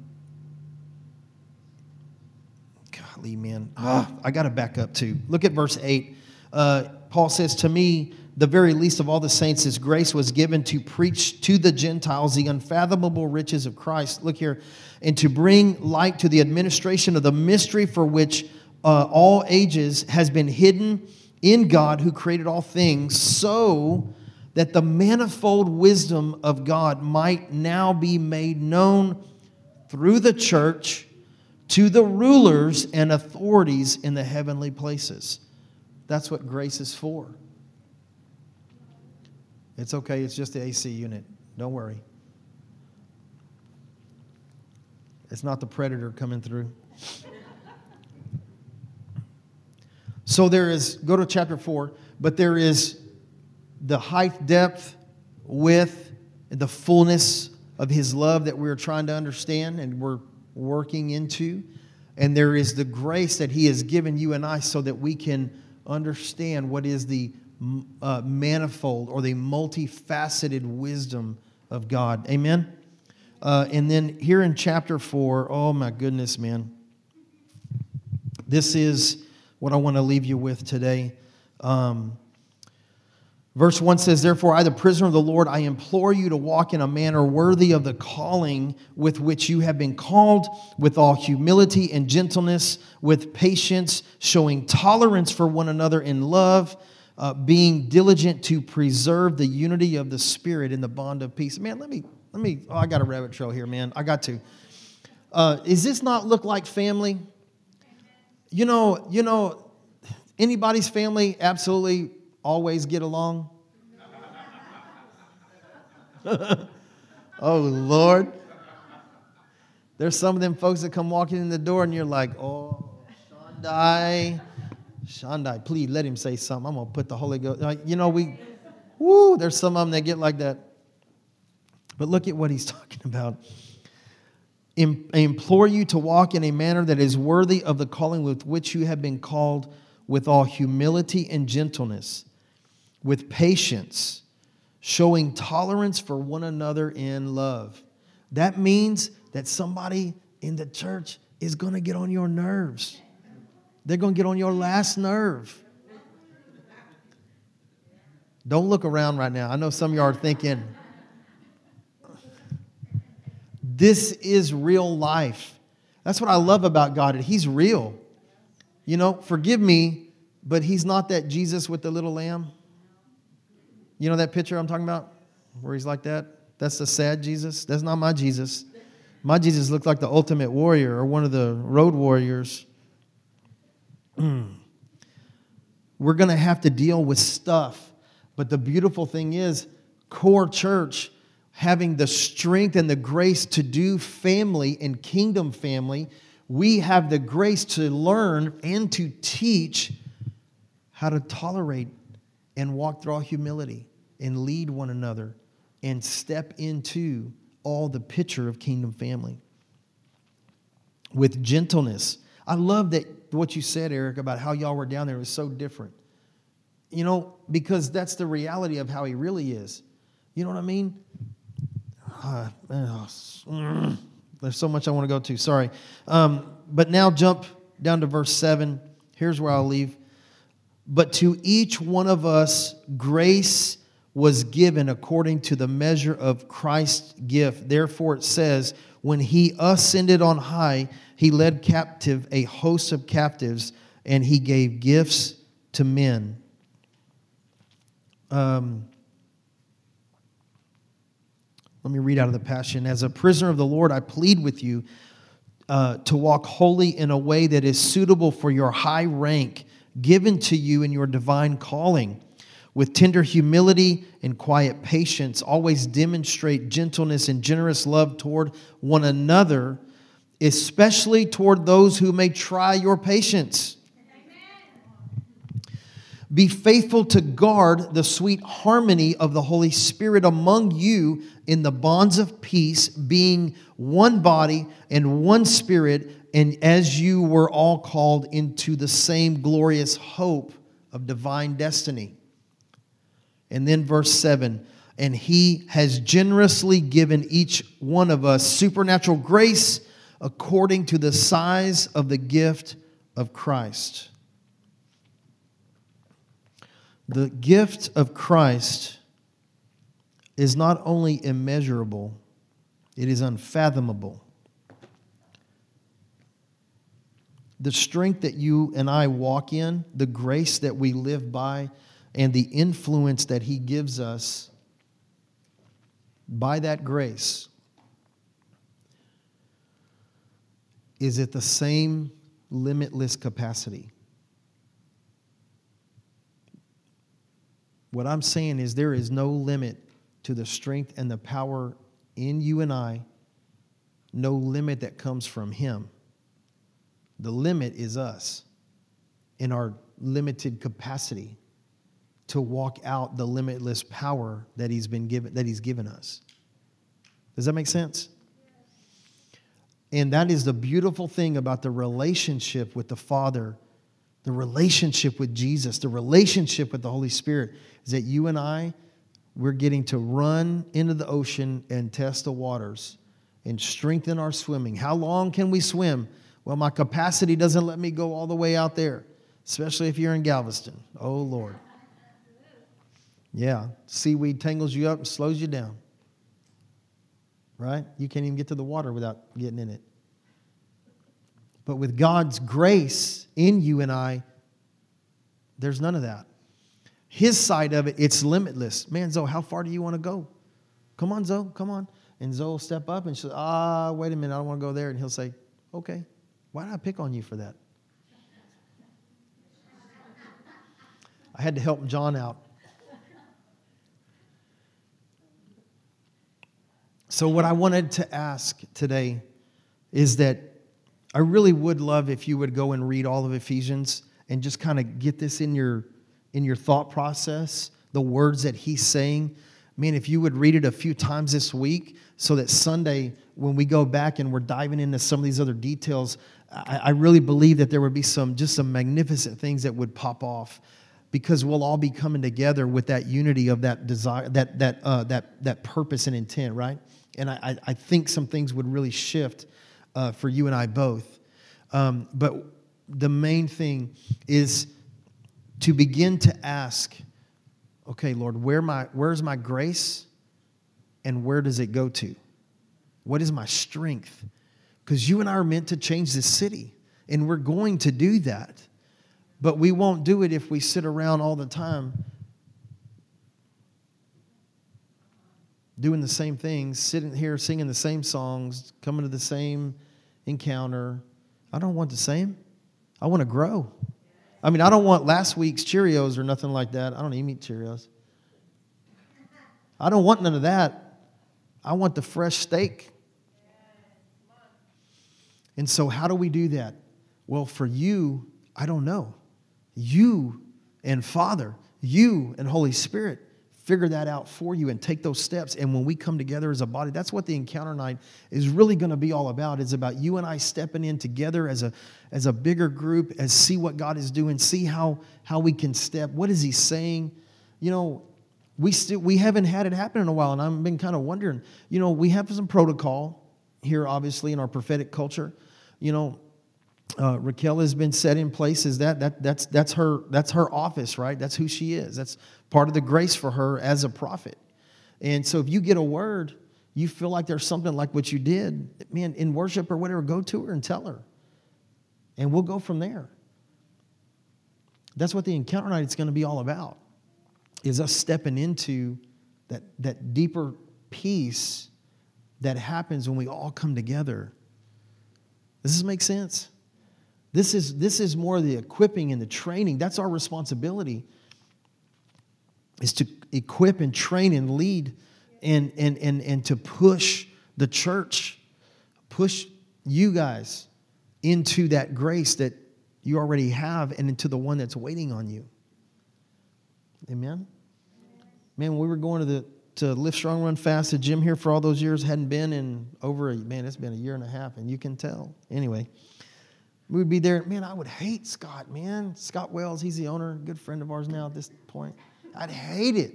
golly, man. Oh, I got to back up too. Look at verse 8. Uh, Paul says, To me, the very least of all the saints, his grace was given to preach to the Gentiles the unfathomable riches of Christ. Look here. And to bring light to the administration of the mystery for which uh, all ages has been hidden in God who created all things, so that the manifold wisdom of God might now be made known through the church to the rulers and authorities in the heavenly places. That's what grace is for. It's okay, it's just the AC unit. Don't worry. It's not the predator coming through. So there is, go to chapter 4, but there is the height, depth, width, the fullness of his love that we're trying to understand and we're working into. And there is the grace that He has given you and I so that we can understand what is the uh, manifold or the multifaceted wisdom of God. Amen? Uh, and then here in chapter 4, oh my goodness, man. This is what I want to leave you with today. Um, Verse 1 says, Therefore, I, the prisoner of the Lord, I implore you to walk in a manner worthy of the calling with which you have been called, with all humility and gentleness, with patience, showing tolerance for one another in love, uh, being diligent to preserve the unity of the Spirit in the bond of peace. Man, let me, let me, oh, I got a rabbit trail here, man. I got to. Uh, is this not look like family? You know, you know, anybody's family absolutely always get along? oh, Lord. There's some of them folks that come walking in the door and you're like, oh, Shandai, Shandai, please let him say something. I'm going to put the Holy Ghost. you know, we, woo, there's some of them that get like that. But look at what he's (laughs) talking about. I implore you to walk in a manner that is worthy of the calling with which you have been called, with all humility and gentleness, with patience, showing tolerance for one another in love. That means that somebody in the church is going to get on your nerves. They're going to get on your last nerve. Don't look around right now. I know some of y'all are thinking, this is real life. That's what I love about God. He's real. You know, forgive me, but He's not that Jesus with the little lamb. You know that picture I'm talking about? Where He's like that? That's the sad Jesus. That's not my Jesus. My Jesus looked like the ultimate warrior or one of the road warriors. (clears throat) We're going to have to deal with stuff. But the beautiful thing is, core church having the strength and the grace to do family and kingdom family, we have the grace to learn and to teach how to tolerate and walk through all humility and lead one another and step into all the picture of kingdom family with gentleness. I love that what you said, Eric, about how y'all were down there was so different. You know, because that's the reality of how he really is. You know what I mean? Uh, mm, there's so much I want to go to. Sorry. Um, but now jump down to verse 7. Here's where I'll leave. But to each one of us, grace was given according to the measure of Christ's gift. Therefore, it says, when he ascended on high, he led captive a host of captives, and he gave gifts to men. Um, let me read out of the Passion. As a prisoner of the Lord, I plead with you uh, to walk holy in a way that is suitable for your high rank given to you in your divine calling. With tender humility and quiet patience, always demonstrate gentleness and generous love toward one another, especially toward those who may try your patience. Be faithful to guard the sweet harmony of the Holy Spirit among you in the bonds of peace, being one body and one spirit, and as you were all called into the same glorious hope of divine destiny. And then verse 7 and he has generously given each one of us supernatural grace according to the size of the gift of Christ. The gift of Christ is not only immeasurable, it is unfathomable. The strength that you and I walk in, the grace that we live by, and the influence that He gives us by that grace is at the same limitless capacity. What I'm saying is, there is no limit to the strength and the power in you and I, no limit that comes from Him. The limit is us in our limited capacity to walk out the limitless power that He's been given, that He's given us. Does that make sense? And that is the beautiful thing about the relationship with the Father, the relationship with Jesus, the relationship with the Holy Spirit, is that you and I, we're getting to run into the ocean and test the waters and strengthen our swimming. How long can we swim? Well, my capacity doesn't let me go all the way out there, especially if you're in Galveston. Oh, Lord. Yeah, seaweed tangles you up and slows you down. Right? You can't even get to the water without getting in it. But with God's grace in you and I, there's none of that. His side of it, it's limitless. Man, Zoe, how far do you want to go? Come on, Zoe, come on. And Zoe will step up and she'll, ah, wait a minute, I don't want to go there. And he'll say, okay, why did I pick on you for that? I had to help John out. So, what I wanted to ask today is that I really would love if you would go and read all of Ephesians and just kind of get this in your in your thought process, the words that he's saying, man, if you would read it a few times this week so that Sunday, when we go back and we're diving into some of these other details, I, I really believe that there would be some just some magnificent things that would pop off because we'll all be coming together with that unity of that desire, that that uh, that that purpose and intent, right? And I, I think some things would really shift uh, for you and I both. Um, but the main thing is to begin to ask, okay, Lord, where my where's my grace, and where does it go to? What is my strength? Because you and I are meant to change this city, and we're going to do that. But we won't do it if we sit around all the time doing the same things, sitting here singing the same songs, coming to the same encounter. I don't want the same. I want to grow. I mean, I don't want last week's Cheerios or nothing like that. I don't even eat Cheerios. I don't want none of that. I want the fresh steak. And so, how do we do that? Well, for you, I don't know. You and Father, you and Holy Spirit figure that out for you and take those steps. And when we come together as a body, that's what the encounter night is really going to be all about. It's about you and I stepping in together as a as a bigger group, as see what God is doing, see how how we can step. What is He saying? You know, we still we haven't had it happen in a while, and I've been kind of wondering. You know, we have some protocol here, obviously, in our prophetic culture. You know, uh, Raquel has been set in place as that. That that's that's her that's her office, right? That's who she is. That's part of the grace for her as a prophet. And so, if you get a word, you feel like there's something like what you did, man, in worship or whatever, go to her and tell her, and we'll go from there. That's what the encounter night is going to be all about. Is us stepping into that that deeper peace that happens when we all come together. Does this make sense? This is, this is more the equipping and the training. That's our responsibility, is to equip and train and lead and, and, and, and to push the church, push you guys into that grace that you already have and into the one that's waiting on you. Amen? Man, when we were going to the to lift Strong Run Fast, the gym here for all those years hadn't been in over a man, it's been a year and a half, and you can tell. Anyway, we would be there. Man, I would hate Scott, man. Scott Wells, he's the owner, good friend of ours now at this point. I'd hate it.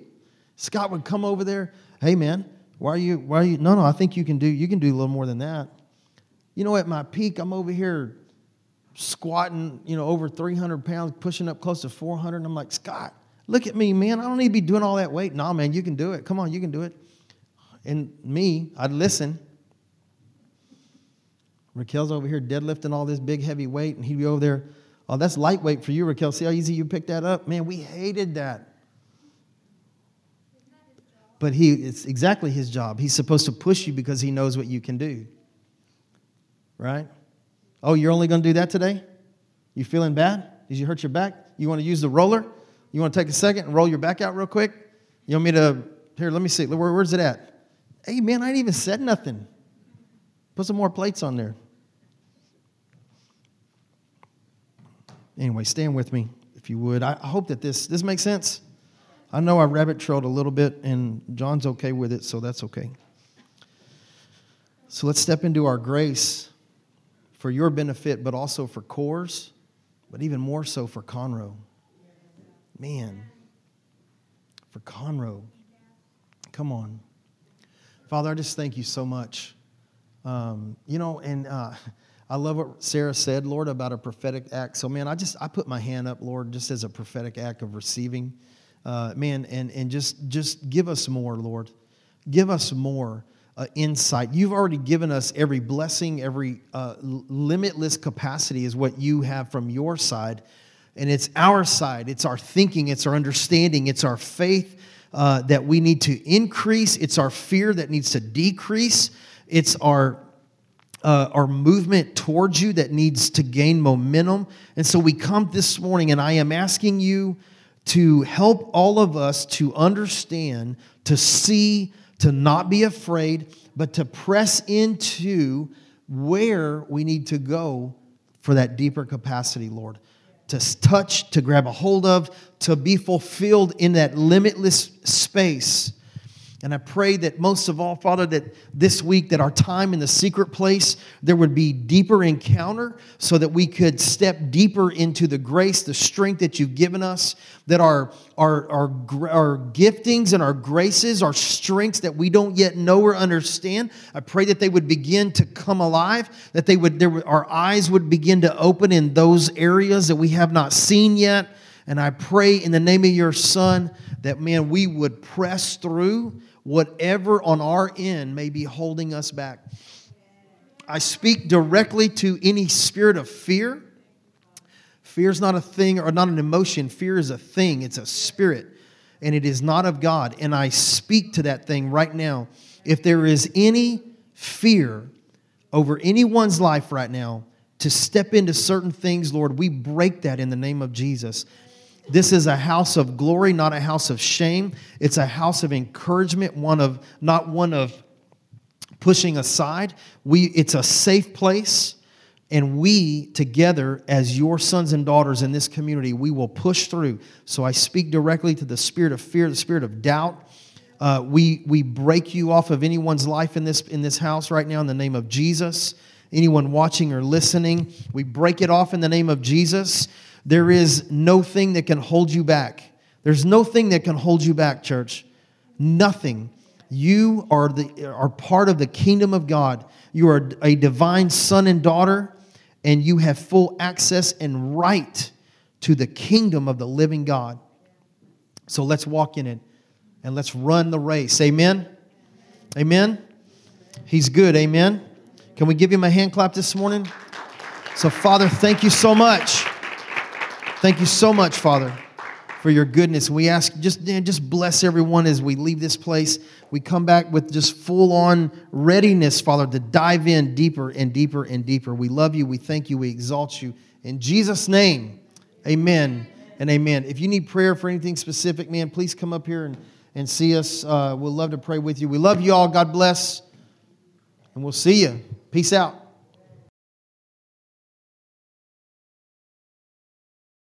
Scott would come over there. Hey, man, why are you? Why are you? No, no. I think you can do. You can do a little more than that. You know, at my peak, I'm over here squatting. You know, over 300 pounds, pushing up close to 400. And I'm like, Scott, look at me, man. I don't need to be doing all that weight. Nah, man, you can do it. Come on, you can do it. And me, I'd listen. Raquel's over here deadlifting all this big heavy weight, and he'd be over there. Oh, that's lightweight for you, Raquel. See how easy you picked that up? Man, we hated that. But he, it's exactly his job. He's supposed to push you because he knows what you can do. Right? Oh, you're only going to do that today? You feeling bad? Did you hurt your back? You want to use the roller? You want to take a second and roll your back out real quick? You want me to, here, let me see. Where, where's it at? Hey, man, I ain't even said nothing. Put some more plates on there. Anyway, stand with me if you would. I hope that this this makes sense. I know I rabbit trailed a little bit, and John's okay with it, so that's okay. So let's step into our grace for your benefit, but also for Core's, but even more so for Conroe. Man, for Conroe. Come on. Father, I just thank you so much. Um, you know, and uh, I love what Sarah said, Lord, about a prophetic act. So, man, I just I put my hand up, Lord, just as a prophetic act of receiving, uh, man, and and just just give us more, Lord, give us more uh, insight. You've already given us every blessing, every uh, limitless capacity is what you have from your side, and it's our side. It's our thinking. It's our understanding. It's our faith. Uh, that we need to increase. It's our fear that needs to decrease. It's our uh, our movement towards you that needs to gain momentum. And so we come this morning, and I am asking you to help all of us to understand, to see, to not be afraid, but to press into where we need to go for that deeper capacity, Lord. To touch, to grab a hold of, to be fulfilled in that limitless space And I pray that most of all, Father, that this week, that our time in the secret place, there would be deeper encounter so that we could step deeper into the grace, the strength that you've given us, that our, our, our, our giftings and our graces, our strengths that we don't yet know or understand, I pray that they would begin to come alive, that they would, there, our eyes would begin to open in those areas that we have not seen yet. And I pray in the name of your son that, man, we would press through whatever on our end may be holding us back. I speak directly to any spirit of fear. Fear is not a thing or not an emotion. Fear is a thing, it's a spirit, and it is not of God. And I speak to that thing right now. If there is any fear over anyone's life right now to step into certain things, Lord, we break that in the name of Jesus. This is a house of glory, not a house of shame. It's a house of encouragement, one of not one of pushing aside. We it's a safe place and we together as your sons and daughters in this community, we will push through. So I speak directly to the spirit of fear, the spirit of doubt. Uh, we we break you off of anyone's life in this in this house right now in the name of Jesus. Anyone watching or listening, we break it off in the name of Jesus. There is no thing that can hold you back. There's no thing that can hold you back, church. Nothing. You are, the, are part of the kingdom of God. You are a divine son and daughter, and you have full access and right to the kingdom of the living God. So let's walk in it and let's run the race. Amen. Amen. He's good. Amen. Can we give him a hand clap this morning? So, Father, thank you so much. Thank you so much, Father, for your goodness. We ask just, just bless everyone as we leave this place. We come back with just full on readiness, Father, to dive in deeper and deeper and deeper. We love you. We thank you. We exalt you. In Jesus' name, amen and amen. If you need prayer for anything specific, man, please come up here and, and see us. Uh, we'll love to pray with you. We love you all. God bless. And we'll see you. Peace out.